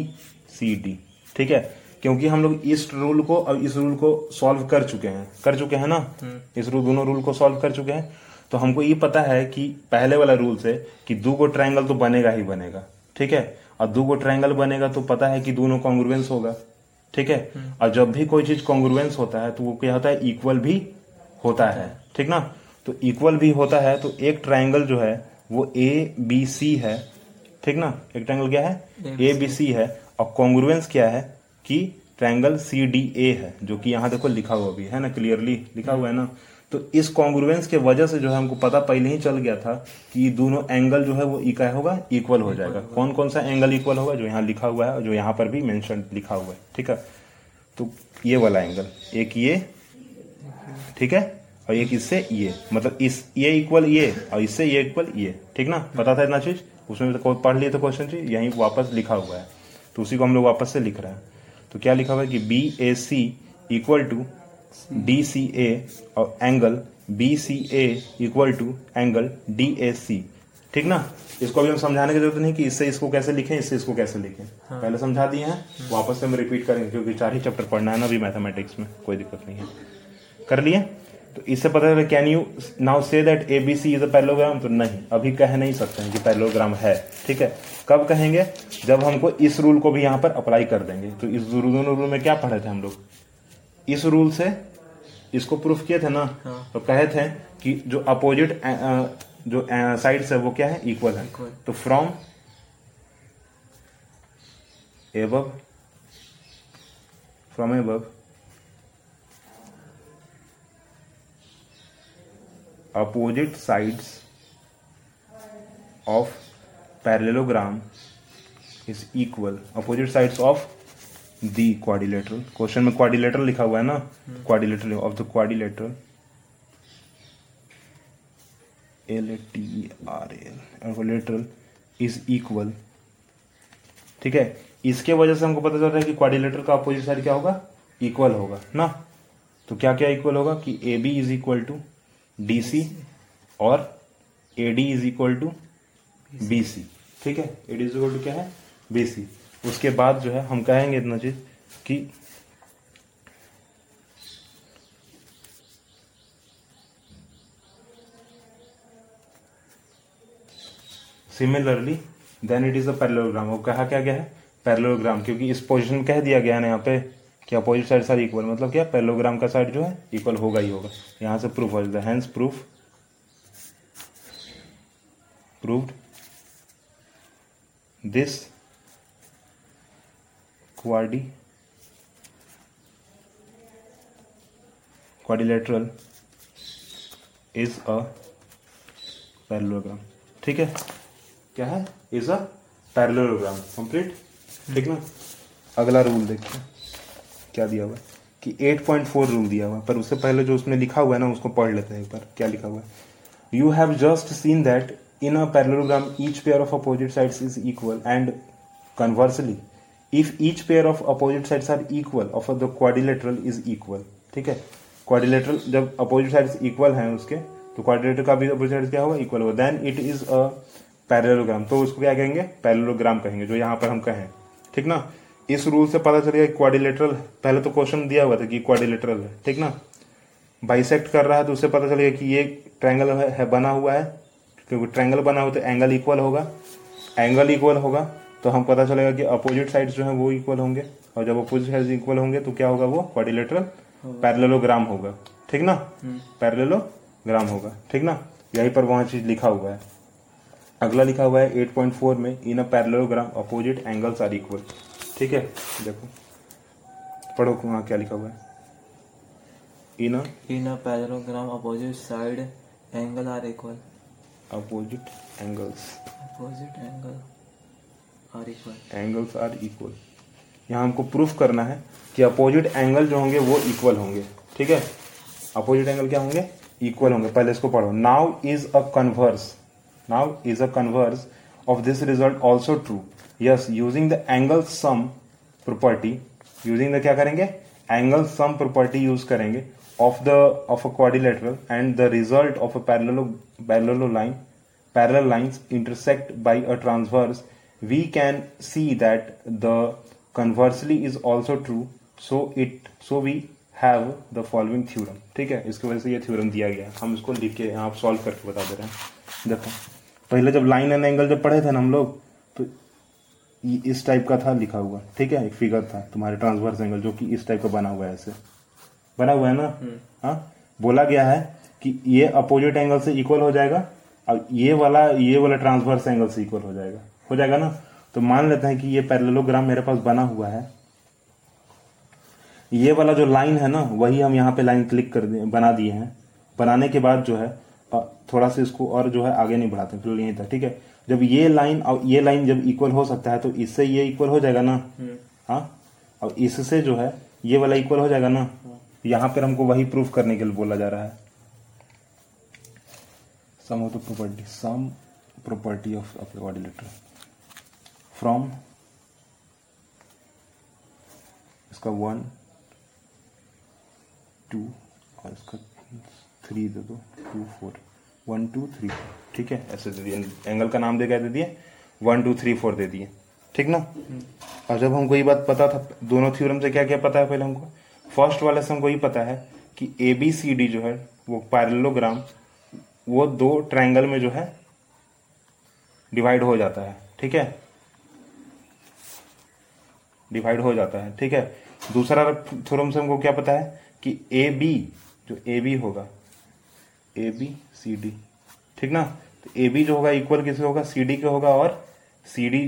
सी डी ठीक है क्योंकि हम लोग इस रूल को और इस रूल को सॉल्व कर चुके हैं कर चुके हैं ना हम्म। इस रूल दोनों रूल को सॉल्व कर चुके हैं तो हमको ये पता है कि पहले वाला रूल से कि दो को ट्राइंगल तो बनेगा ही बनेगा ठीक है और दो को ट्राइंगल बनेगा तो पता है कि दोनों कॉन्ग्रुवेंस होगा ठीक है और जब भी कोई चीज कॉन्ग्रुएंस होता है तो वो क्या होता है इक्वल भी होता है ठीक ना तो इक्वल भी होता है तो एक ट्राइंगल जो है वो ए बी सी है ठीक ना एक ट्राइंगल क्या है ए बी सी है और कॉन्ग्रुएंस क्या है कि ट्राइंगल सी डी ए है जो कि यहां देखो लिखा हुआ भी है ना क्लियरली लिखा हुआ है ना तो इस कॉन्ग्रुवेंस के वजह से जो है हमको पता पहले ही चल गया था कि दोनों एंगल जो है वो इका होगा इक्वल हो जाएगा कौन कौन सा एंगल इक्वल होगा जो यहाँ लिखा हुआ है जो यहाँ पर भी मैंशन लिखा हुआ है ठीक है तो ये वाला एंगल एक ये ठीक है और एक इससे ये मतलब इस ये इक्वल ये और इससे ये इक्वल ये ठीक ना पता था इतना चीज उसमें तो पढ़ लिए तो क्वेश्चन चीज यहीं वापस लिखा हुआ है तो उसी को हम लोग वापस से लिख रहे हैं तो क्या लिखा हुआ है कि B A C equal to D C A और angle B C A equal to angle D A C ठीक ना इसको अभी हम समझाने की जरूरत नहीं कि इससे इसको कैसे लिखें इससे इसको कैसे लिखें हाँ। पहले समझा दिए हैं वापस से हम रिपीट करेंगे क्योंकि चार ही चैप्टर पढ़ना है ना अभी मैथमेटिक्स में कोई दिक्कत नहीं है कर लिए तो इससे पता चला can you now say that A B C is a parallelogram तो नहीं अभी कह नहीं सकते हैं कि पैलोग्राम है ठीक है कब कहेंगे जब हमको इस रूल को भी यहाँ पर अप्लाई कर देंगे तो इस दोनों रूल में क्या पढ़े थे हम लोग इस रूल से इसको प्रूफ किए थे ना हाँ। तो कहे थे कि जो अपोजिट जो साइड्स है वो क्या है इक्वल है तो from A B from A B opposite sides of parallelogram is equal opposite sides of the question में क्वारिलेटर लिखा हुआ है ना quadrilateral of the quadrilateral L T R L lateral is equal ठीक है इसके वजह से हमको पता चल रहा है कि क्वारिलेटर का अपोजिट साइड क्या होगा इक्वल होगा ना तो क्या क्या इक्वल होगा कि A B is equal to D C और A D is equal to B C ठीक है A D is equal to क्या है बी सी उसके बाद जो है हम कहेंगे इतना चीज कि similarly then it is a parallelogram वो कहा क्या गया है पैरलोग्राम क्योंकि इस पोजिशन कह दिया गया है यहाँ पे कि अपोजिट साइड सर इक्वल मतलब क्या पैरलोग्राम का साइड जो है इक्वल होगा ही होगा यहाँ से प्रूफ हो जाता है proof proved this quad quadrilateral is a parallelogram ठीक है क्या है इज अ पैरलोग्राम कंप्लीट ठीक ना अगला रूल देखते हैं क्या दिया हुआ कि 8.4 रूल दिया हुआ पर उससे पहले जो उसमें लिखा हुआ है ना उसको पढ़ लेते हैं एक बार क्या लिखा हुआ है you have just seen that in a parallelogram each pair of opposite sides is equal and conversely if each pair of opposite sides are equal of the quadrilateral is equal ठीक है क्वारिलेटरल जब opposite sides equal हैं उसके तो quadrilateral का भी opposite side क्या होगा इक्वल होगा then it is a parallelogram तो उसको क्या कहेंगे पैरेलोग्राम कहेंगे जो यहां पर हम कहें ठीक ना इस रूल से पता चलेगा क्वारिलेटरल पहले तो क्वेश्चन दिया हुआ था कि क्वारिलेटरल है ठीक ना बाइसेक्ट कर रहा है तो उससे पता चलेगा कि ये ट्रैंगल है, है बना हुआ है क्योंकि ट्रैंगल बना हुआ तो एंगल इक्वल होगा एंगल इक्वल होगा तो हम पता चलेगा कि अपोजिट साइड्स जो है वो इक्वल होंगे और जब अपोजिट साइड इक्वल होंगे तो क्या होगा वो क्वारिलेटरल पैरेललोग्राम होगा ठीक ना पैरेललोग्राम हम्म। होगा ठीक ना यही पर वहां चीज लिखा हुआ है अगला लिखा हुआ है 8.4 में in a parallelogram opposite angles are equal ठीक है देखो पढ़ो वहां क्या लिखा हुआ है in a in a parallelogram opposite side angle are equal opposite angles opposite angles angles are equal यहाँ हमको प्रूफ करना है कि अपोजिट एंगल जो होंगे वो इक्वल होंगे ठीक है अपोजिट एंगल क्या होंगे इक्वल होंगे पहले इसको पढ़ो now is a converse now is a converse of this result also true yes using the angle sum property using the क्या करेंगे एंगल सम प्रॉपर्टी यूज करेंगे of the of a quadrilateral and the result of a parallel parallel line parallel lines intersect by a transverse we can see that the conversely is also true so it so we have the following theorem ठीक है इसकी वजह से ये theorem दिया गया हम इसको लिख के यहाँ आप सॉल्व करके बता दे रहे हैं देखो पहले जब लाइन एंड एंगल जब पढ़े थे ना हम लोग तो इस टाइप का था लिखा हुआ ठीक है एक फिगर था तुम्हारे ट्रांसवर्स एंगल जो कि इस टाइप का बना हुआ है ऐसे बना हुआ है ना हम्म। हाँ बोला गया है कि ये अपोजिट एंगल से इक्वल हो जाएगा और ये वाला ये वाला ट्रांसवर्स एंगल से इक्वल हो जाएगा हो जाएगा ना तो मान लेते हैं कि ये पैरेललोग्राम मेरे पास बना हुआ है ये वाला जो लाइन है ना वही हम यहाँ पे लाइन क्लिक कर बना दिए हैं बनाने के बाद जो है थोड़ा सा इसको और जो है आगे नहीं बढ़ाते फिर यहीं था ठीक है जब ये लाइन और ये लाइन जब इक्वल हो सकता है तो इससे ये इक्वल हो जाएगा ना हम्म। हाँ और इससे जो है ये वाला इक्वल हो जाएगा ना हाँ। यहाँ पर हमको वही प्रूफ करने के लिए बोला जा रहा है sum of the property sum property of of coordinator from इसका वन टू और इसका थ्री दे दो two four one two three ठीक है ऐसे दे दिए एंगल का नाम दे क्या दे दिए वन टू थ्री फोर दे दिए ठीक ना और जब हमको ये बात पता था दोनों थ्योरम से क्या क्या पता है पहले हमको फर्स्ट वाले से हमको ये पता है कि ए बी सी डी जो है वो पैरेलोग्राम वो दो ट्रायंगल में जो है डिवाइड हो जाता है ठीक है डिवाइड हो जाता है ठीक है दूसरा थ्योरम से हमको क्या पता है कि ए बी जो ए बी होगा ए बी सी डी ठीक ना तो ए बी जो होगा इक्वल किसका होगा सी डी का होगा और सी डी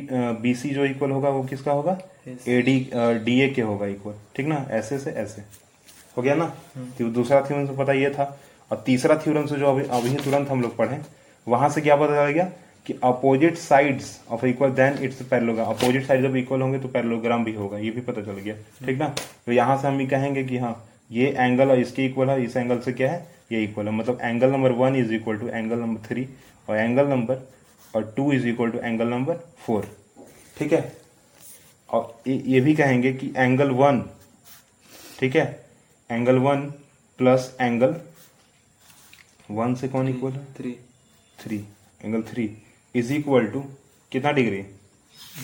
बी सी जो इक्वल होगा वो किसका होगा ए डी डी ए के होगा इक्वल ठीक ना ऐसे से ऐसे हो गया ना हम्म। तो दूसरा थ्योरम से पता ये था और तीसरा थ्योरम से जो अभी अभी तुरंत हम लोग पढ़े वहां से क्या पता चल गया कि opposite sides of equal then it's parallelogram opposite side जब इक्वल होंगे तो पैरलोग्राम भी होगा ये भी पता चल गया ठीक ना तो यहां से हम भी कहेंगे कि हाँ ये एंगल और इसके इक्वल है इस एंगल से क्या है ये इक्वल है मतलब angle number one is equal to angle number three और एंगल नंबर और two is equal to angle number four ठीक है और ये भी कहेंगे कि एंगल वन ठीक है angle one plus angle one से कौन इक्वल है three three angle three is equal to कितना डिग्री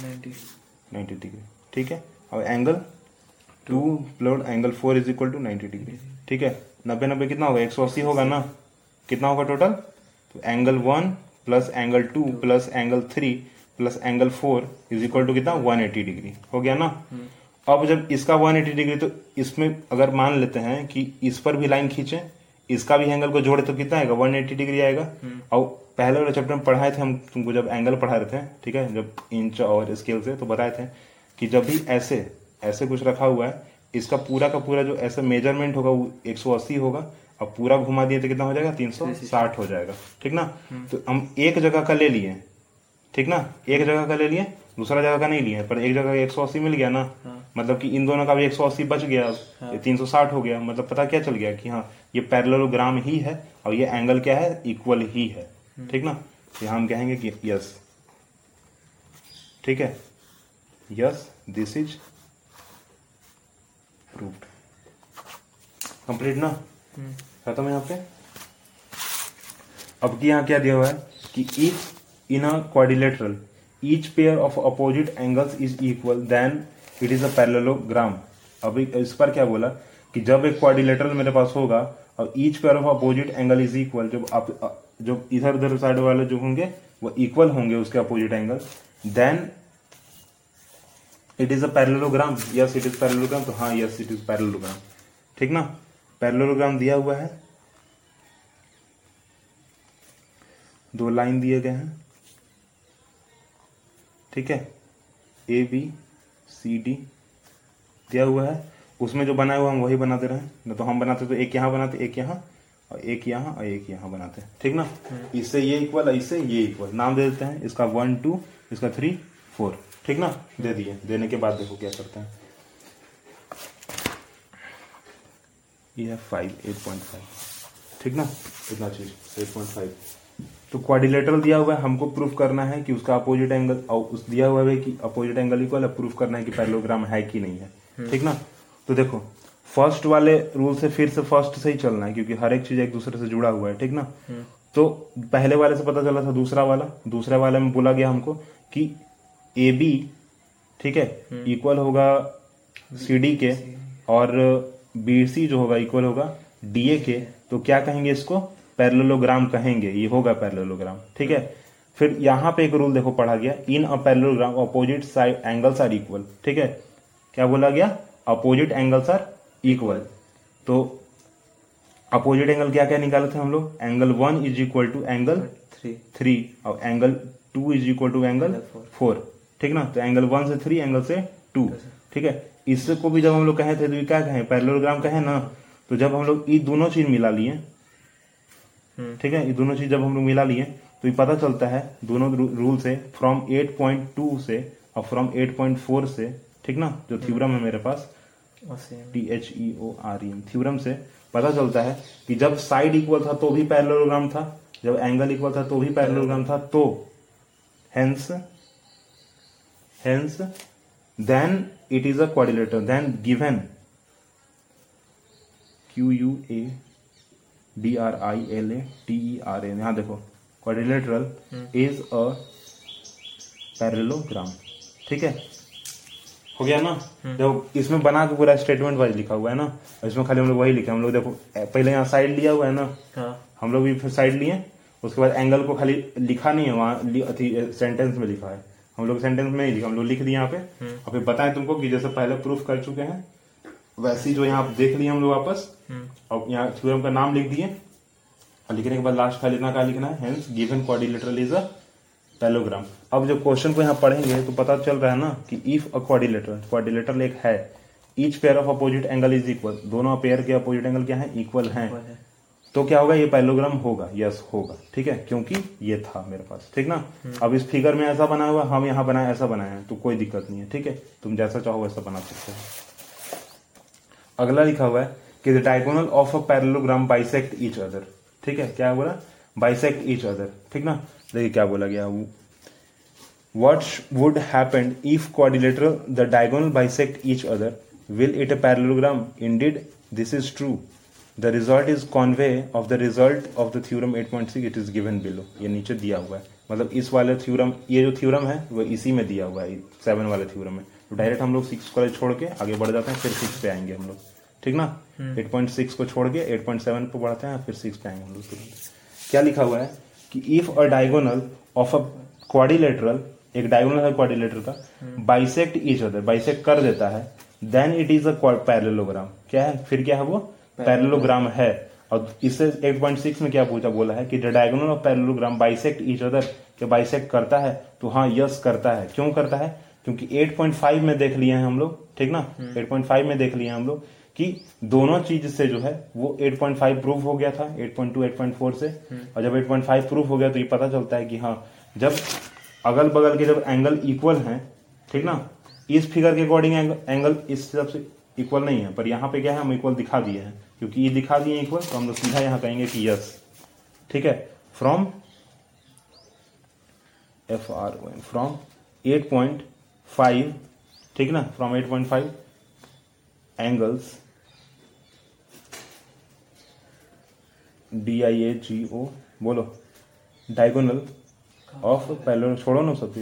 नाइन्टी डिग्री ठीक है और angle two plus angle four is equal to ninety degree ठीक है नब्बे नब्बे कितना होगा एक सौ अस्सी होगा ना कितना होगा टोटल तो angle one plus angle two plus angle three plus angle four is equal to कितना वन एटी डिग्री हो गया ना हम्म। अब जब इसका वन एटी डिग्री तो इसमें अगर मान लेते हैं कि इस पर भी लाइन खींचे इसका भी एंगल को जोड़े तो कितना आएगा वन एटी डिग्री आएगा और हम्म। पहले वाले चैप्टर में पढ़ाए थे हम तुमको जब एंगल पढ़ा रहे थे ठीक है जब इंच और स्केल से तो बताए थे कि जब भी ऐसे ऐसे कुछ रखा हुआ है इसका पूरा का पूरा जो ऐसा मेजरमेंट होगा वो एक होगा अब पूरा घुमा दिए तो कितना हो जाएगा 360 हो जाएगा ठीक ना हम्म। तो हम एक जगह का ले लिए ठीक ना एक जगह का ले लिए दूसरा जगह का नहीं लिए पर एक जगह का अस्सी मिल गया ना हाँ। मतलब कि इन दोनों का भी अस्सी बच गया हाँ। सौ साठ हो गया मतलब पता क्या चल गया कि हाँ ये पैरलोग्राम ही है और ये एंगल क्या है इक्वल ही है ठीक ना यहाँ हम कहेंगे कि यस ठीक है yes this is proved complete ना हम्म। खत्म है पे अब की क्या दिया हुआ है कि if in a quadrilateral each pair of opposite angles is equal then it is a parallelogram अब इस पर क्या बोला कि जब एक क्वारिलेटरल मेरे पास होगा और each pair of opposite angle is equal जब आप जो इधर उधर साइड वाले जो होंगे वो इक्वल होंगे उसके opposite angle then it is a parallelogram yes it is parallelogram तो हाँ यस इट इज पैरेललोग्राम ठीक ना पैरेललोग्राम दिया हुआ है दो लाइन दिए गए हैं ठीक है ए बी सी डी दिया हुआ है उसमें जो बनाया हुआ हम वही बनाते रहे ना तो हम बनाते तो एक यहां बनाते एक यहां और एक यहाँ और एक यहाँ बनाते हैं ठीक ना इससे ये इक्वल इससे ये इक्वल नाम दे देते हैं इसका वन टू इसका थ्री फोर ठीक ना दे दिए देने के बाद देखो क्या करते हैं ये है फाइव एट पॉइंट फाइव ठीक ना इतना चीज एट पॉइंट फाइव तो क्वारिलेटरल दिया हुआ है हमको प्रूफ करना है कि उसका अपोजिट एंगल उस दिया हुआ है कि अपोजिट एंगल इक्वल है प्रूफ करना है कि पैरलोग्राम है कि नहीं है हम्म। ठीक ना तो देखो फर्स्ट वाले रूल से फिर से फर्स्ट से ही चलना है क्योंकि हर एक चीज एक दूसरे से जुड़ा हुआ है ठीक ना हम्म। तो पहले वाले से पता चला था दूसरा वाला दूसरे वाले में बोला गया हमको कि ए बी ठीक है इक्वल हम्म। होगा सी डी के और बी सी जो होगा इक्वल होगा डी ए के तो क्या कहेंगे इसको पैरलोग्राम कहेंगे ये होगा पैरलोग्राम ठीक है हम्म। फिर यहां पे एक रूल देखो पढ़ा गया in a parallelogram opposite side angles are equal ठीक है क्या बोला गया अपोजिट एंगल्स आर इक्वल तो अपोजिट एंगल क्या क्या निकाले थे हम लोग angle one is equal to angle three three और angle two is equal to angle four ठीक ना तो एंगल वन से थ्री एंगल से टू ठीक है इसको भी जब हम लोग कहे थे तो क्या कहें पैरलोग्राम कहे ना तो जब हम लोग ये दोनों चीज मिला लिए हम्म। ठीक है ये दोनों चीज जब हम लोग मिला लिए तो ये पता चलता है दोनों रूल से फ्रॉम 8.2 से और फ्रॉम 8.4 से ठीक ना जो थ्योरम हम्म। है मेरे पास T H E O R E theorem से पता चलता है कि जब साइड इक्वल था तो भी पैरलोग्राम था जब एंगल इक्वल था तो भी पैरलोग्राम था तो hence hence then it is a quadrilateral then given Q U A D R I L A T R N यहां देखो क्वारिलेटरल इज अ पैरलोग्राम ठीक है हो गया ना देखो इसमें बना के पूरा स्टेटमेंट वाइज लिखा हुआ है ना इसमें खाली हम लोग वही लिखे हम लोग देखो पहले यहाँ साइड लिया हुआ है ना हाँ। हम लोग भी फिर साइड लिए उसके बाद एंगल को खाली लिखा नहीं है वहाँ सेंटेंस में लिखा है हम लोग सेंटेंस में नहीं लिखा हम लोग लिख दिए यहाँ पे हम्म। और फिर बताए तुमको कि जैसे पहले प्रूफ कर चुके हैं ही जो यहाँ देख लिए हम लोग वापस और हम्म। यहाँ थ्योरम का नाम लिख दिए और लिखने के बाद लास्ट खाली इतना कहा लिखना है गिवन इज अ पैलोग्राम अब जो क्वेश्चन को यहाँ पढ़ेंगे तो पता चल रहा है ना कि इफ अ क्वारिलेटर क्वारिलेटर एक है each pair of opposite angle is equal दोनों पेयर के अपोजिट एंगल क्या है इक्वल है। तो क्या होगा ये पैलोग्राम होगा यस होगा ठीक है क्योंकि ये था मेरे पास ठीक ना हम्म। अब इस फिगर में ऐसा बना हुआ हम यहाँ बनाया ऐसा बनाया है तो कोई दिक्कत नहीं है ठीक है तुम जैसा चाहो वैसा बना सकते हो अगला लिखा हुआ है कि diagonal of a parallelogram bisect each other ठीक है क्या बोला बाइसेक्ट ईच अदर ठीक ना देखिए क्या बोला गया what would happen if quadrilateral the diagonal bisect each other will it a parallelogram in did this is true the result is converse of the result of the point six it is given below ये नीचे दिया हुआ है मतलब इस वाले theorem ये जो थ्यूरम है वो इसी में दिया हुआ है सेवन वाले थ्यूरम में तो डायरेक्ट हम लोग सिक्स को छोड़ के आगे बढ़ जाते हैं फिर सिक्स पे आएंगे हम लोग ठीक ना एट पॉइंट सिक्स को छोड़ के एट पॉइंट सेवन पे बढ़ते हैं फिर सिक्स पे आएंगे हम लोग क्या लिखा हुआ है कि if a diagonal of a quadrilateral एक डायगोनल है क्वारिलेटर का बाइसेक्ट इच अदर बाइसेक्ट कर देता है then it is a parallelogram क्या है फिर क्या है वो पैरेललोग्राम है और इससे 8.6 में क्या पूछा बोला है कि the diagonal of parallelogram bisect each other के बाइसेक्ट करता है तो हाँ यस करता है क्यों करता है क्योंकि 8.5 में देख लिए हैं हम लोग ठीक ना 8.5 हम्म। में देख लिए हम लोग कि दोनों चीज से जो है वो 8.5 प्रूफ हो गया था 8.2 8.4 से और जब 8.5 प्रूफ हो गया तो ये पता चलता है कि हाँ जब अगल बगल के जब एंगल इक्वल हैं ठीक ना इस फिगर के अकॉर्डिंग एंगल इस हिसाब से इक्वल नहीं है पर यहाँ पे क्या है हम इक्वल दिखा दिए हैं क्योंकि ये दिखा दिए इक्वल तो हम लोग सीधा यहाँ कहेंगे कि यस ठीक है from F R from eight point five ठीक ना from eight point five angles D I A G O बोलो डायगोनल ऑफ पैरलो छोड़ो ना सब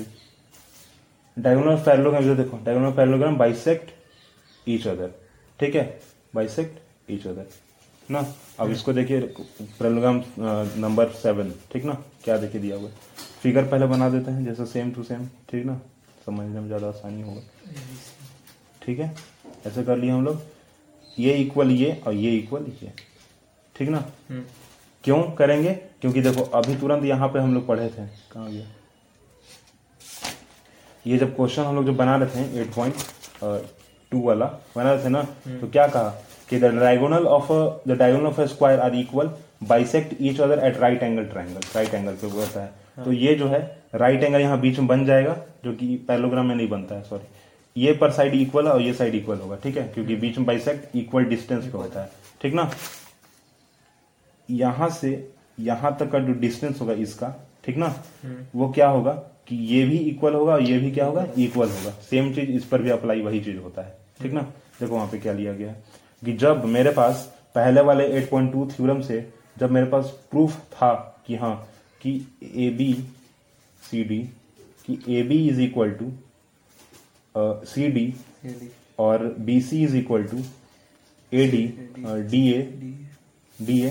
डायगोनल ऑफ पैरलोग्राम का देखो diagonal parallelogram bisect each other ठीक है बाइसेक्ट ईच अदर ना अब इसको देखिए पैरलोग्राम नंबर सेवन ठीक ना क्या देखिए दिया हुआ फिगर पहले बना देते हैं जैसे सेम टू सेम ठीक ना समझने में ज़्यादा आसानी होगा ठीक है ऐसे कर लिए हम लोग ये इक्वल ये और ये इक्वल ये ठीक ना हम्म। क्यों करेंगे क्योंकि देखो अभी तुरंत यहाँ पे हम लोग पढ़े थे कहाँ गया ये जब क्वेश्चन हम लोग जो बना रहे थे एट पॉइंट टू वाला बना रहे थे ना हम्म। तो क्या कहा कि the diagonal of the diagonal of square are equal bisect each other at right angle triangle right angle पे होता है हाँ। तो ये जो है राइट एंगल यहाँ बीच में बन जाएगा जो कि पैलोग्राम में नहीं बनता है सॉरी ये पर साइड इक्वल है और ये साइड इक्वल होगा ठीक है क्योंकि हम्म। बीच में बाइसेक्ट इक्वल डिस्टेंस पे होता है ठीक ना यहां से यहां तक का जो डिस्टेंस होगा इसका ठीक ना हम्म। वो क्या होगा कि ये भी इक्वल होगा और ये भी क्या होगा इक्वल होगा सेम चीज इस पर भी अप्लाई वही चीज होता है ठीक ना हम्म। देखो वहां पे क्या लिया गया कि जब मेरे पास पहले वाले 8.2 पॉइंट थ्योरम से जब मेरे पास प्रूफ था कि हाँ कि ए बी सी डी कि A B is equal to C D और B C is equal to A D D A D A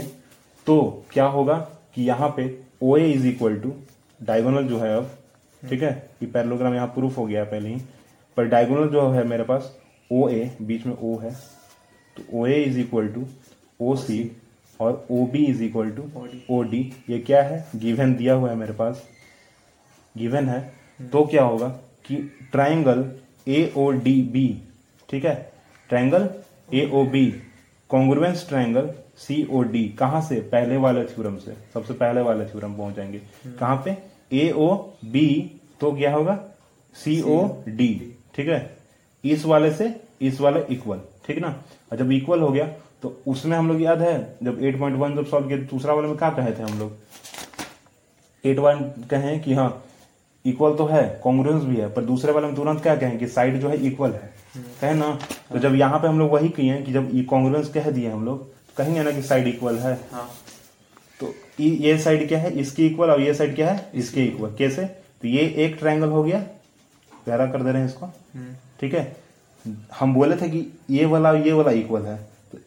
तो क्या होगा कि यहाँ पे O A is equal to diagonal जो है अब ठीक है ये पैरलोग्राम यहाँ प्रूफ हो गया पहले ही पर डायगोनल जो है मेरे पास ओ ए बीच में ओ है तो O A is equal to O C और O B is equal to O D ये क्या है गिवन दिया हुआ है मेरे पास गिवन है हम्म। तो क्या होगा कि triangle A O D B ठीक है triangle A O B congruence triangle C O D कहां से पहले वाले थ्योरम से सबसे पहले वाले थ्योरम पहुंच जाएंगे हम्म। कहाँ पे ए ओ बी तो क्या होगा सी ओ डी ठीक है इस वाले से इस वाले इक्वल ठीक ना और जब इक्वल हो गया तो उसमें हम लोग याद है जब 8.1 जब सॉल्व किया तो दूसरा वाले में क्या कहे थे हम लोग एट वन कि हाँ इक्वल तो है कॉन्ग्रेंस भी है पर दूसरे वाले हम तुरंत क्या कहें कि साइड जो है इक्वल है कहे ना तो जब यहाँ पे हम लोग वही किए कि जब कॉन्ग्रेंस e कह दिए हम लोग कहेंगे ना कि साइड इक्वल है हाँ। तो e, ये साइड क्या है इसकी इक्वल और ये साइड क्या है इसके इक्वल कैसे तो ये एक ट्राइंगल हो गया प्यारा कर दे रहे हैं इसको हम्म। ठीक है हम बोले थे कि ये वाला ये वाला इक्वल है तो,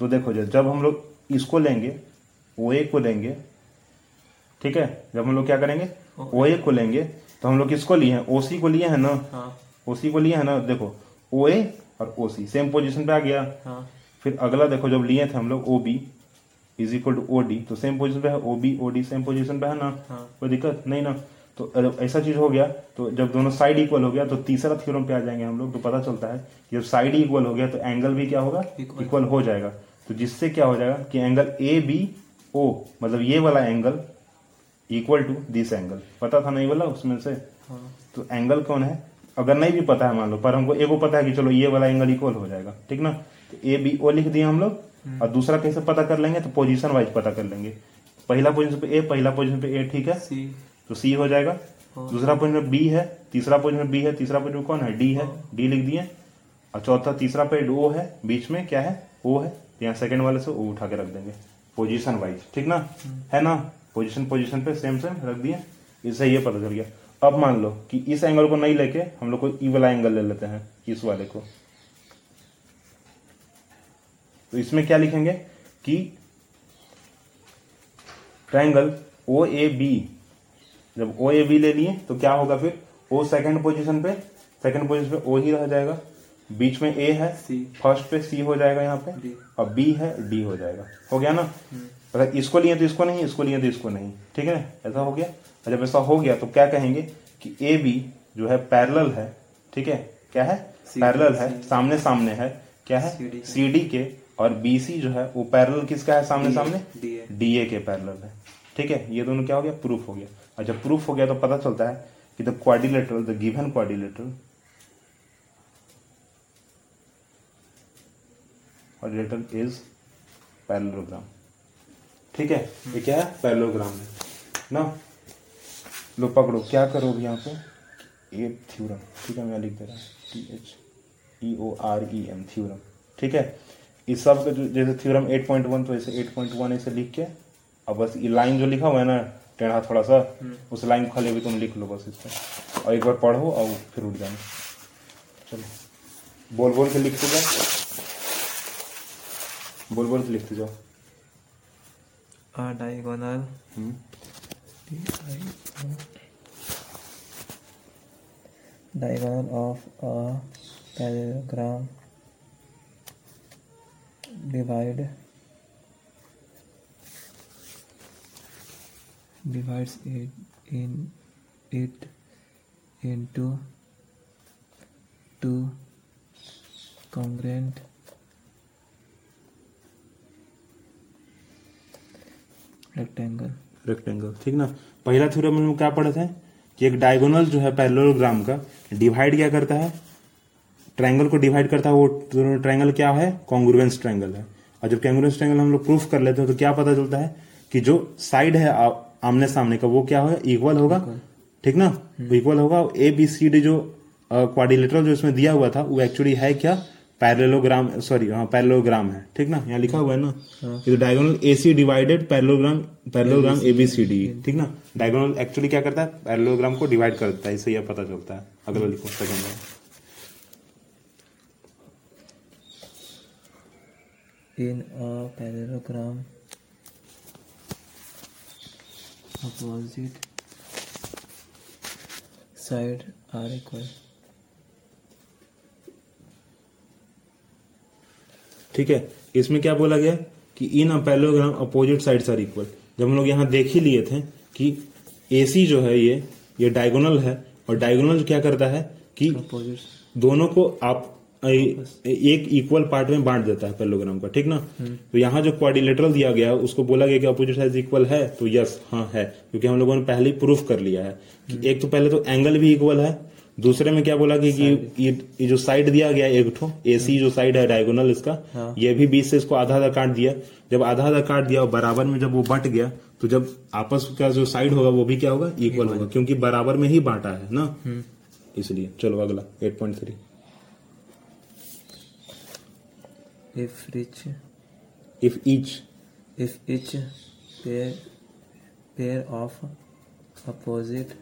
तो देखो जो जब हम लोग इसको लेंगे वो एक को लेंगे ठीक है जब हम लोग क्या करेंगे ओ ए को लेंगे तो हम लोग किसको लिए हैं ओ सी को लिए है ना हाँ। ओ सी को लिए है ना देखो ओ ए और ओ सी सेम पोजिशन पे आ गया हाँ। फिर अगला देखो जब लिए थे हम लोग O B is equal to O D तो सेम पोजिशन पे है O B O D same position पे है ना हाँ। कोई दिक्कत नहीं ना तो ऐसा चीज हो गया तो जब दोनों साइड इक्वल हो गया तो तीसरा थ्योरम पे आ जाएंगे हम लोग तो पता चलता है कि जब साइड इक्वल हो गया तो एंगल भी क्या होगा इक्वल हो जाएगा तो जिससे क्या हो जाएगा कि एंगल ए बी ओ मतलब ये वाला angle equal to this angle पता था नहीं बोला उसमें से हाँ। तो एंगल कौन है अगर नहीं भी पता है मान लो पर हमको एगो पता है कि चलो ये वाला एंगल इक्वल हो जाएगा ठीक ना तो ए बी ओ लिख दिया हम लोग हम्म। और दूसरा कैसे पता कर लेंगे तो पोजिशन वाइज पता कर लेंगे पहला पोजिशन पे ए पहला पोजिशन पे ए ठीक है सी तो सी हो जाएगा हाँ। दूसरा पोजिशन बी है तीसरा पोजिशन बी है तीसरा पोजिशन कौन है डी है डी हाँ। लिख दिए और चौथा तीसरा पेड ओ है बीच में क्या है ओ है तो यहाँ सेकंड वाले से ओ उठा के रख देंगे पोजीशन वाइज ठीक ना हम्म। है ना पोजिशन पोजिशन पे सेम सेम रख दिए इससे ये पता चल गया अब मान लो कि इस एंगल को नहीं लेके हम लोग को ई वाला एंगल ले लेते हैं इस वाले को तो इसमें क्या लिखेंगे कि ट्राइंगल ओ ए बी जब ओ ए बी ले लिए तो क्या होगा फिर ओ सेकंड पोजीशन पे सेकंड पोजीशन पे ओ ही रह जाएगा बीच में ए है सी फर्स्ट पे सी हो जाएगा यहाँ पे और बी है डी हो जाएगा हो गया ना हम्म। अगर इसको लिए तो इसको नहीं इसको लिए तो इसको नहीं ठीक है ना ऐसा हो गया और जब ऐसा हो गया तो क्या कहेंगे कि ए बी जो है पैरल है ठीक है क्या है पैरल है सामने सामने है क्या है सी डी के और बी सी जो है वो पैरल किसका है सामने सामने डी ए के पैरल है ठीक है ये दोनों क्या हो गया प्रूफ हो गया और जब प्रूफ हो गया तो पता चलता है कि the quadrilateral the given quadrilateral quadrilateral is parallelogram ठीक है ये क्या है पैलोग्राम है ना लो पकड़ो क्या करोगे यहाँ पे ये थ्योरम ठीक है मैं लिख दे रहा हूँ T H E O R E M theorem ठीक है इस सब का जो जैसे थ्योरम 8.1 तो ऐसे 8.1 ऐसे लिख के अब बस ये लाइन जो लिखा हुआ है ना टेढ़ा थोड़ा सा हम्म। उस लाइन को खाली भी तुम लिख लो बस इस पर और एक बार पढ़ो और फिर उठ जाना चलो बोल बोल के लिखते जाओ बोल बोल के लिखते जाओ are diagonal. Hmm. Diagonal of a parallelogram. Divides it into two congruent rectangle rectangle ठीक ना पहला थ्योरम में क्या पढ़े थे कि एक डायगोनल जो है पैरेललोग्राम का डिवाइड क्या करता है ट्रायंगल को डिवाइड करता है वो ट्रायंगल क्या है कॉन्ग्रुवेंस ट्रायंगल है और जब कॉन्ग्रुवेंस ट्रायंगल हम लोग प्रूफ कर लेते हैं तो क्या पता चलता है कि जो साइड है आमने सामने का वो क्या होगा इक्वल होगा ठीक ना इक्वल हम्म। होगा ए बी सी डी जो क्वारिलेटरल जो इसमें दिया हुआ था वो एक्चुअली है क्या पैरेलोग्राम सॉरी हाँ पैरेलोग्राम है ठीक ना यहाँ लिखा हुआ है ना हाँ। ये तो diagonal A C divided parallelogram parallelogram A B C D ठीक ना डायगोनल एक्चुअली क्या करता है पैरेलोग्राम को डिवाइड कर देता है इससे यह पता चलता है अगला हाँ। लिखो सेकंड में in a parallelogram opposite side are equal ठीक है इसमें क्या बोला गया कि in a parallelogram opposite side are equal जब हम लोग यहां देख ही लिए थे कि ए जो है ये ये डायगोनल है और डायगोनल क्या करता है कि दोनों को आप एक इक्वल पार्ट में बांट देता है पेलोग्राम का ठीक ना हम्म। तो यहाँ जो क्वारिलेटरल दिया गया है उसको बोला गया कि अपोजिट साइड इक्वल है तो यस हाँ है क्योंकि हम लोगों ने पहले ही प्रूफ कर लिया है कि हम्म। एक तो पहले तो एंगल भी इक्वल है दूसरे में क्या बोला कि, कि ये, ये जो साइड दिया गया एक ठो एसी हाँ। जो साइड है डायगोनल इसका हाँ। ये भी बीस से इसको आधा आधा काट दिया जब आधा आधा काट दिया और बराबर में जब वो बट गया तो जब आपस का जो साइड होगा वो भी क्या होगा इक्वल होगा क्योंकि बराबर में ही बांटा है ना हम्म। इसलिए चलो अगला eight point three if rich if each if each pair of opposite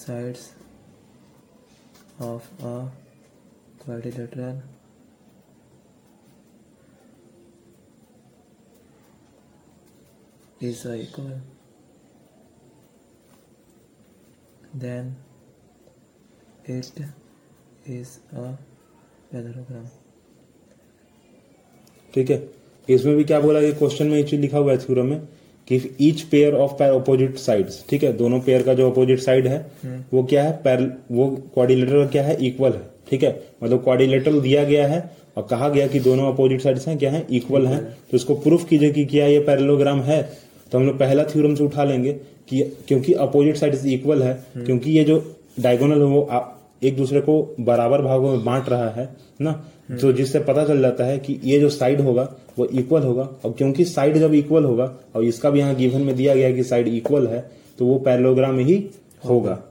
sides of a quadrilateral is equal then it is a parallelogram ठीक है इसमें भी क्या बोला ये क्वेश्चन में लिखा हुआ है थ्योरम में कि each pair of pair opposite side ठीक है दोनों पेयर का जो ऑपोजिट साइड है हम्म। वो क्या है पैर वो क्वारिलेटर क्या है इक्वल है ठीक है मतलब क्वारिलेटर दिया गया है और कहा गया कि दोनों अपोजिट साइड हैं क्या है इक्वल हैं तो इसको प्रूफ कीजिए कि क्या ये पैरेलोग्राम है तो हम लोग पहला थ्योरम से उठा लेंगे कि क्योंकि अपोजिट साइड इक्वल है हम्म। क्योंकि ये जो डायगोनल है वो आ, एक दूसरे को बराबर भागों में बांट रहा है ना हम्म। तो जिससे पता चल जाता है कि ये जो साइड होगा वो इक्वल होगा और क्योंकि साइड जब इक्वल होगा और इसका भी यहाँ गिवन में दिया गया कि साइड इक्वल है तो वो पैरलोग्राम ही होगा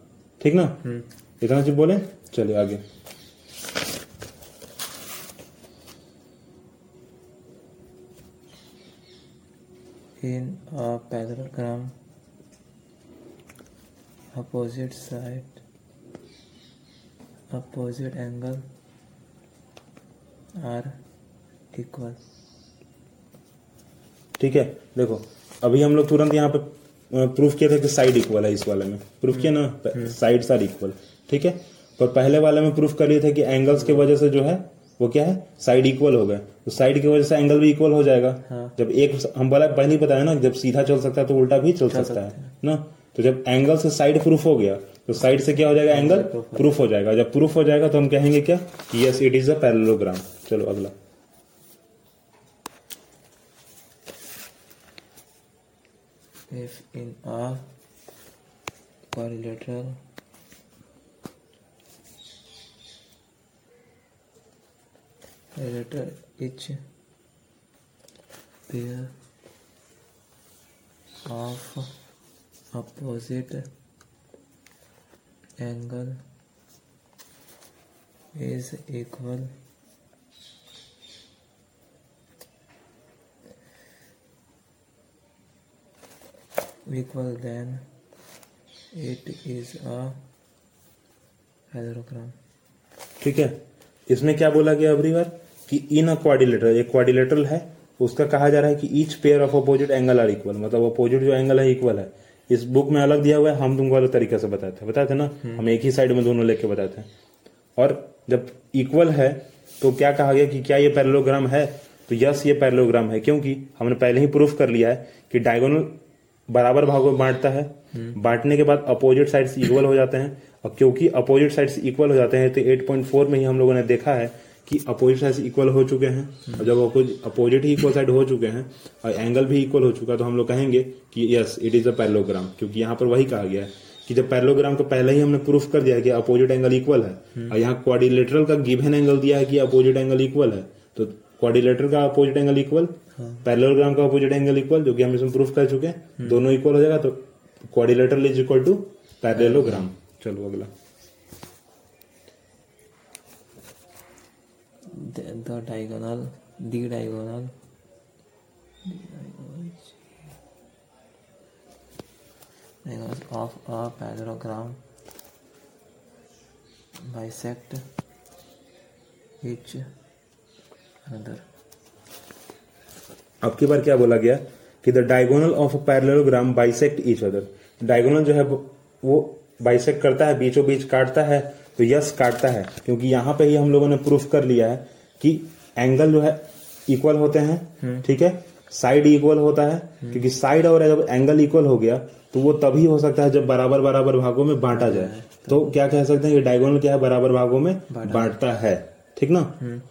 ठीक ना हम्म। इतना चीज बोले चलिए आगे in a parallelogram opposite side opposite angle are ठीक है देखो अभी हम लोग तुरंत यहाँ पे प्रूफ किए थे कि साइड इक्वल है इस वाले में प्रूफ किया ना साइड आर इक्वल ठीक है पर पहले वाले में प्रूफ कर लिए थे कि एंगल्स के वजह से जो है वो क्या है साइड इक्वल हो गए तो साइड की वजह से एंगल भी इक्वल हो जाएगा हाँ। जब एक हम वाला पहले ही बताया ना जब सीधा चल सकता है तो उल्टा भी चल सकता है ना तो जब एंगल से साइड प्रूफ हो गया तो साइड से क्या हो जाएगा एंगल प्रूफ हो जाएगा जब प्रूफ हो जाएगा तो हम कहेंगे क्या yes it is a parallelogram चलो अगला if in a quadrilateral quadrilateral each pair of opposite angle is equal equal then it is a parallelogram ठीक है इसमें क्या बोला गया अबरी बार कि इन अ क्वाड्रिलेटरल एक क्वाड्रिलेटरल है उसका कहा जा रहा है कि each pair of opposite angle are equal मतलब अपोजिट जो एंगल है इक्वल है इस बुक में अलग दिया हुआ है हम तुमको अलग तरीके से बताते हैं बताते ना हम्म। हम एक ही साइड में दोनों लेके बताते हैं और जब इक्वल है तो क्या कहा गया कि क्या ये पैरलोग्राम है तो यस ये पैरलोग्राम है क्योंकि हमने पहले ही प्रूफ कर लिया है कि डायगोनल बराबर भाग में बांटता है हम्म। बांटने के बाद अपोजिट साइड्स इक्वल हो जाते हैं और क्योंकि अपोजिट साइड्स इक्वल हो जाते हैं तो 8.4 में ही हम लोगों ने देखा है कि अपोजिट साइड इक्वल हो चुके हैं और जब अपोजिट ही इक्वल साइड हो चुके हैं और एंगल भी इक्वल हो चुका है तो हम लोग कहेंगे कि yes it is a parallelogram क्योंकि यहाँ पर वही कहा गया है कि जब पैरलोग्राम को पहले ही हमने प्रूफ कर दिया कि अपोजिट एंगल इक्वल है और यहाँ क्वारिलेटरल का गिवन एंगल दिया है कि अपोजिट एंगल इक्वल है तो क्वारिलेटर का अपोजिट एंगल इक्वल पैरलोग्राम का अपोजिट एंगल इक्वल जो कि हम इसमें प्रूफ कर चुके हैं दोनों इक्वल हो जाएगा तो quadrilateral is equal to parallelogram चलो अगला the diagonal the diagonal of a parallelogram bisect each अब की बार क्या बोला गया कि the diagonal of parallelogram bisect each other diagonal जो है वो बाइसेक्ट करता है बीचों बीच काटता है तो यस काटता है क्योंकि यहाँ पे ही हम लोगों ने प्रूफ कर लिया है कि एंगल जो है इक्वल होते हैं हम्म। ठीक है साइड इक्वल होता है हम्म। क्योंकि साइड और जब एंगल इक्वल हो गया तो वो तभी हो सकता है जब बराबर बराबर भागों में बांटा जाए हाँ, तो क्या कह सकते हैं ये डायगोनल क्या है बराबर भागों में बांटता है ठीक ना हम्म।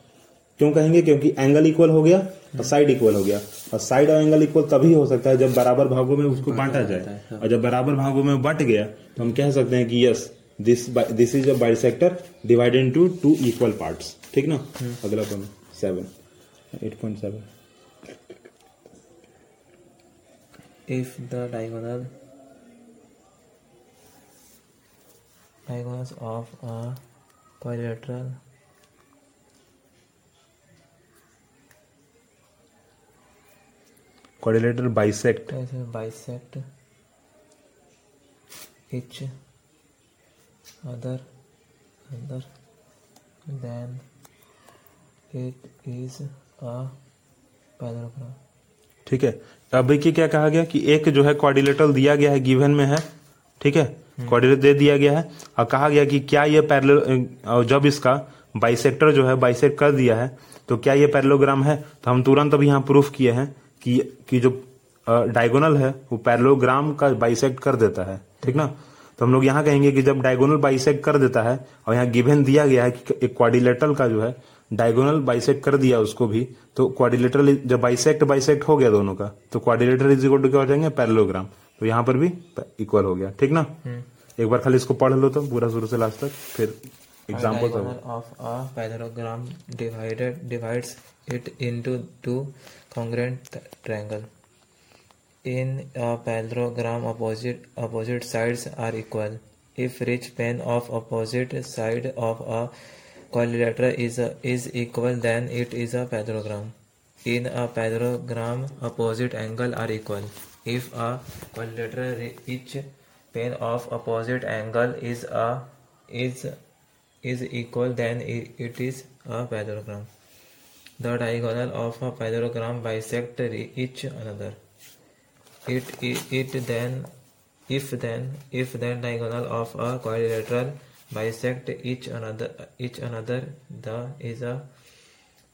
क्यों कहेंगे क्योंकि एंगल इक्वल हो गया और साइड इक्वल हो गया और साइड और एंगल इक्वल तभी हो सकता है जब बराबर भागों में उसको हाँ, बांटा हाँ, जाए हाँ, और जब बराबर भागों में बट गया तो हम कह सकते हैं कि yes this this is a bisector divided into two equal parts ठीक ना अगला point seven eight point seven if the diagonal diagonal of a quadrilateral quadrilateral bisect bisect each other other than it is a paragraph ठीक है अभी की क्या कहा गया कि एक जो है क्वाड्रिलेटरल दिया गया है गिवन में है ठीक है क्वाड्रिलेटरल हम्म। दे दिया गया है और कहा गया कि क्या ये पैरेलल जब इसका बाइसेक्टर जो है बाइसेक्ट कर दिया है तो क्या ये पैरेलोग्राम है तो हम तुरंत अभी यहाँ प्रूफ किए हैं की कि जो डायगोनल है वो पैरलोग्राम का बाइसेक्ट कर देता है ठीक ना तो हम लोग यहाँ कहेंगे कि जब डायगोनल बाइसेक्ट कर देता है और यहाँ गिवन दिया गया है कि एक क्वाडिलेटरल का जो है डायगोनल बाइसेक्ट कर दिया उसको भी तो क्वाडिलेटरल जब बाइसेक्ट बाइसेक्ट हो गया दोनों का तो क्वाडिलेटर इज इक्वल टू क्या हो जाएंगे पैरलोग्राम तो यहाँ पर भी इक्वल हो गया ठीक ना हम्म। एक बार खाली इसको पढ़ लो तो पूरा शुरू से लास्ट तक फिर example of a parallelogram divided divides it into two congruent triangle. In a parallelogram, opposite, opposite sides are equal. If each plane of opposite side of a quadrilateral is, a, is equal, then it is a parallelogram. In a parallelogram, opposite angles are equal. If a quadrilateral, each plane of opposite angle is a is is equal, then it, it is a parallelogram. The diagonal of a parallelogram bisect each another. It, it, it then, if then, if then diagonal of a quadrilateral bisect each another, each another, the is a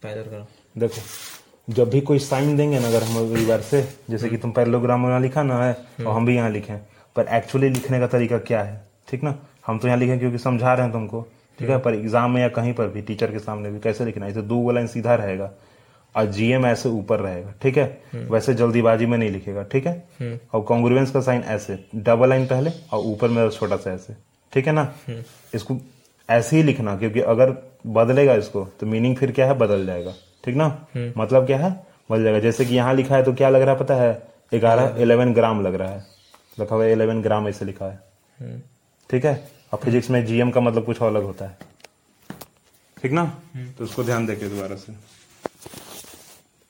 parallelogram. देखो जब भी कोई sign देंगे ना अगर हम एक बार से जैसे कि तुम पैरलोग्राम यहाँ लिखा ना है और हम भी यहाँ लिखें पर एक्चुअली लिखने का तरीका क्या है ठीक ना हम तो यहाँ लिखे क्योंकि समझा रहे हैं तुमको ठीक है पर एग्जाम में या कहीं पर भी टीचर के सामने भी कैसे लिखना है इसे दो लाइन सीधा रहेगा और जीएम ऐसे ऊपर रहेगा ठीक है हम्म। वैसे जल्दीबाजी में नहीं लिखेगा ठीक है हम्म। और कॉन्ग्रुवेंस का साइन ऐसे डबल लाइन पहले और ऊपर में छोटा सा ऐसे ठीक है ना हम्म। इसको ऐसे ही लिखना क्योंकि अगर बदलेगा इसको तो मीनिंग फिर क्या है बदल जाएगा ठीक ना मतलब क्या है बदल जाएगा जैसे कि यहाँ लिखा है तो क्या लग रहा है पता है ग्यारह इलेवन ग्राम लग रहा है लिखा हुआ इलेवन ग्राम ऐसे लिखा है ठीक है और फिजिक्स में जीएम का मतलब कुछ अलग होता है ठीक ना हम्म। तो उसको ध्यान देके दोबारा से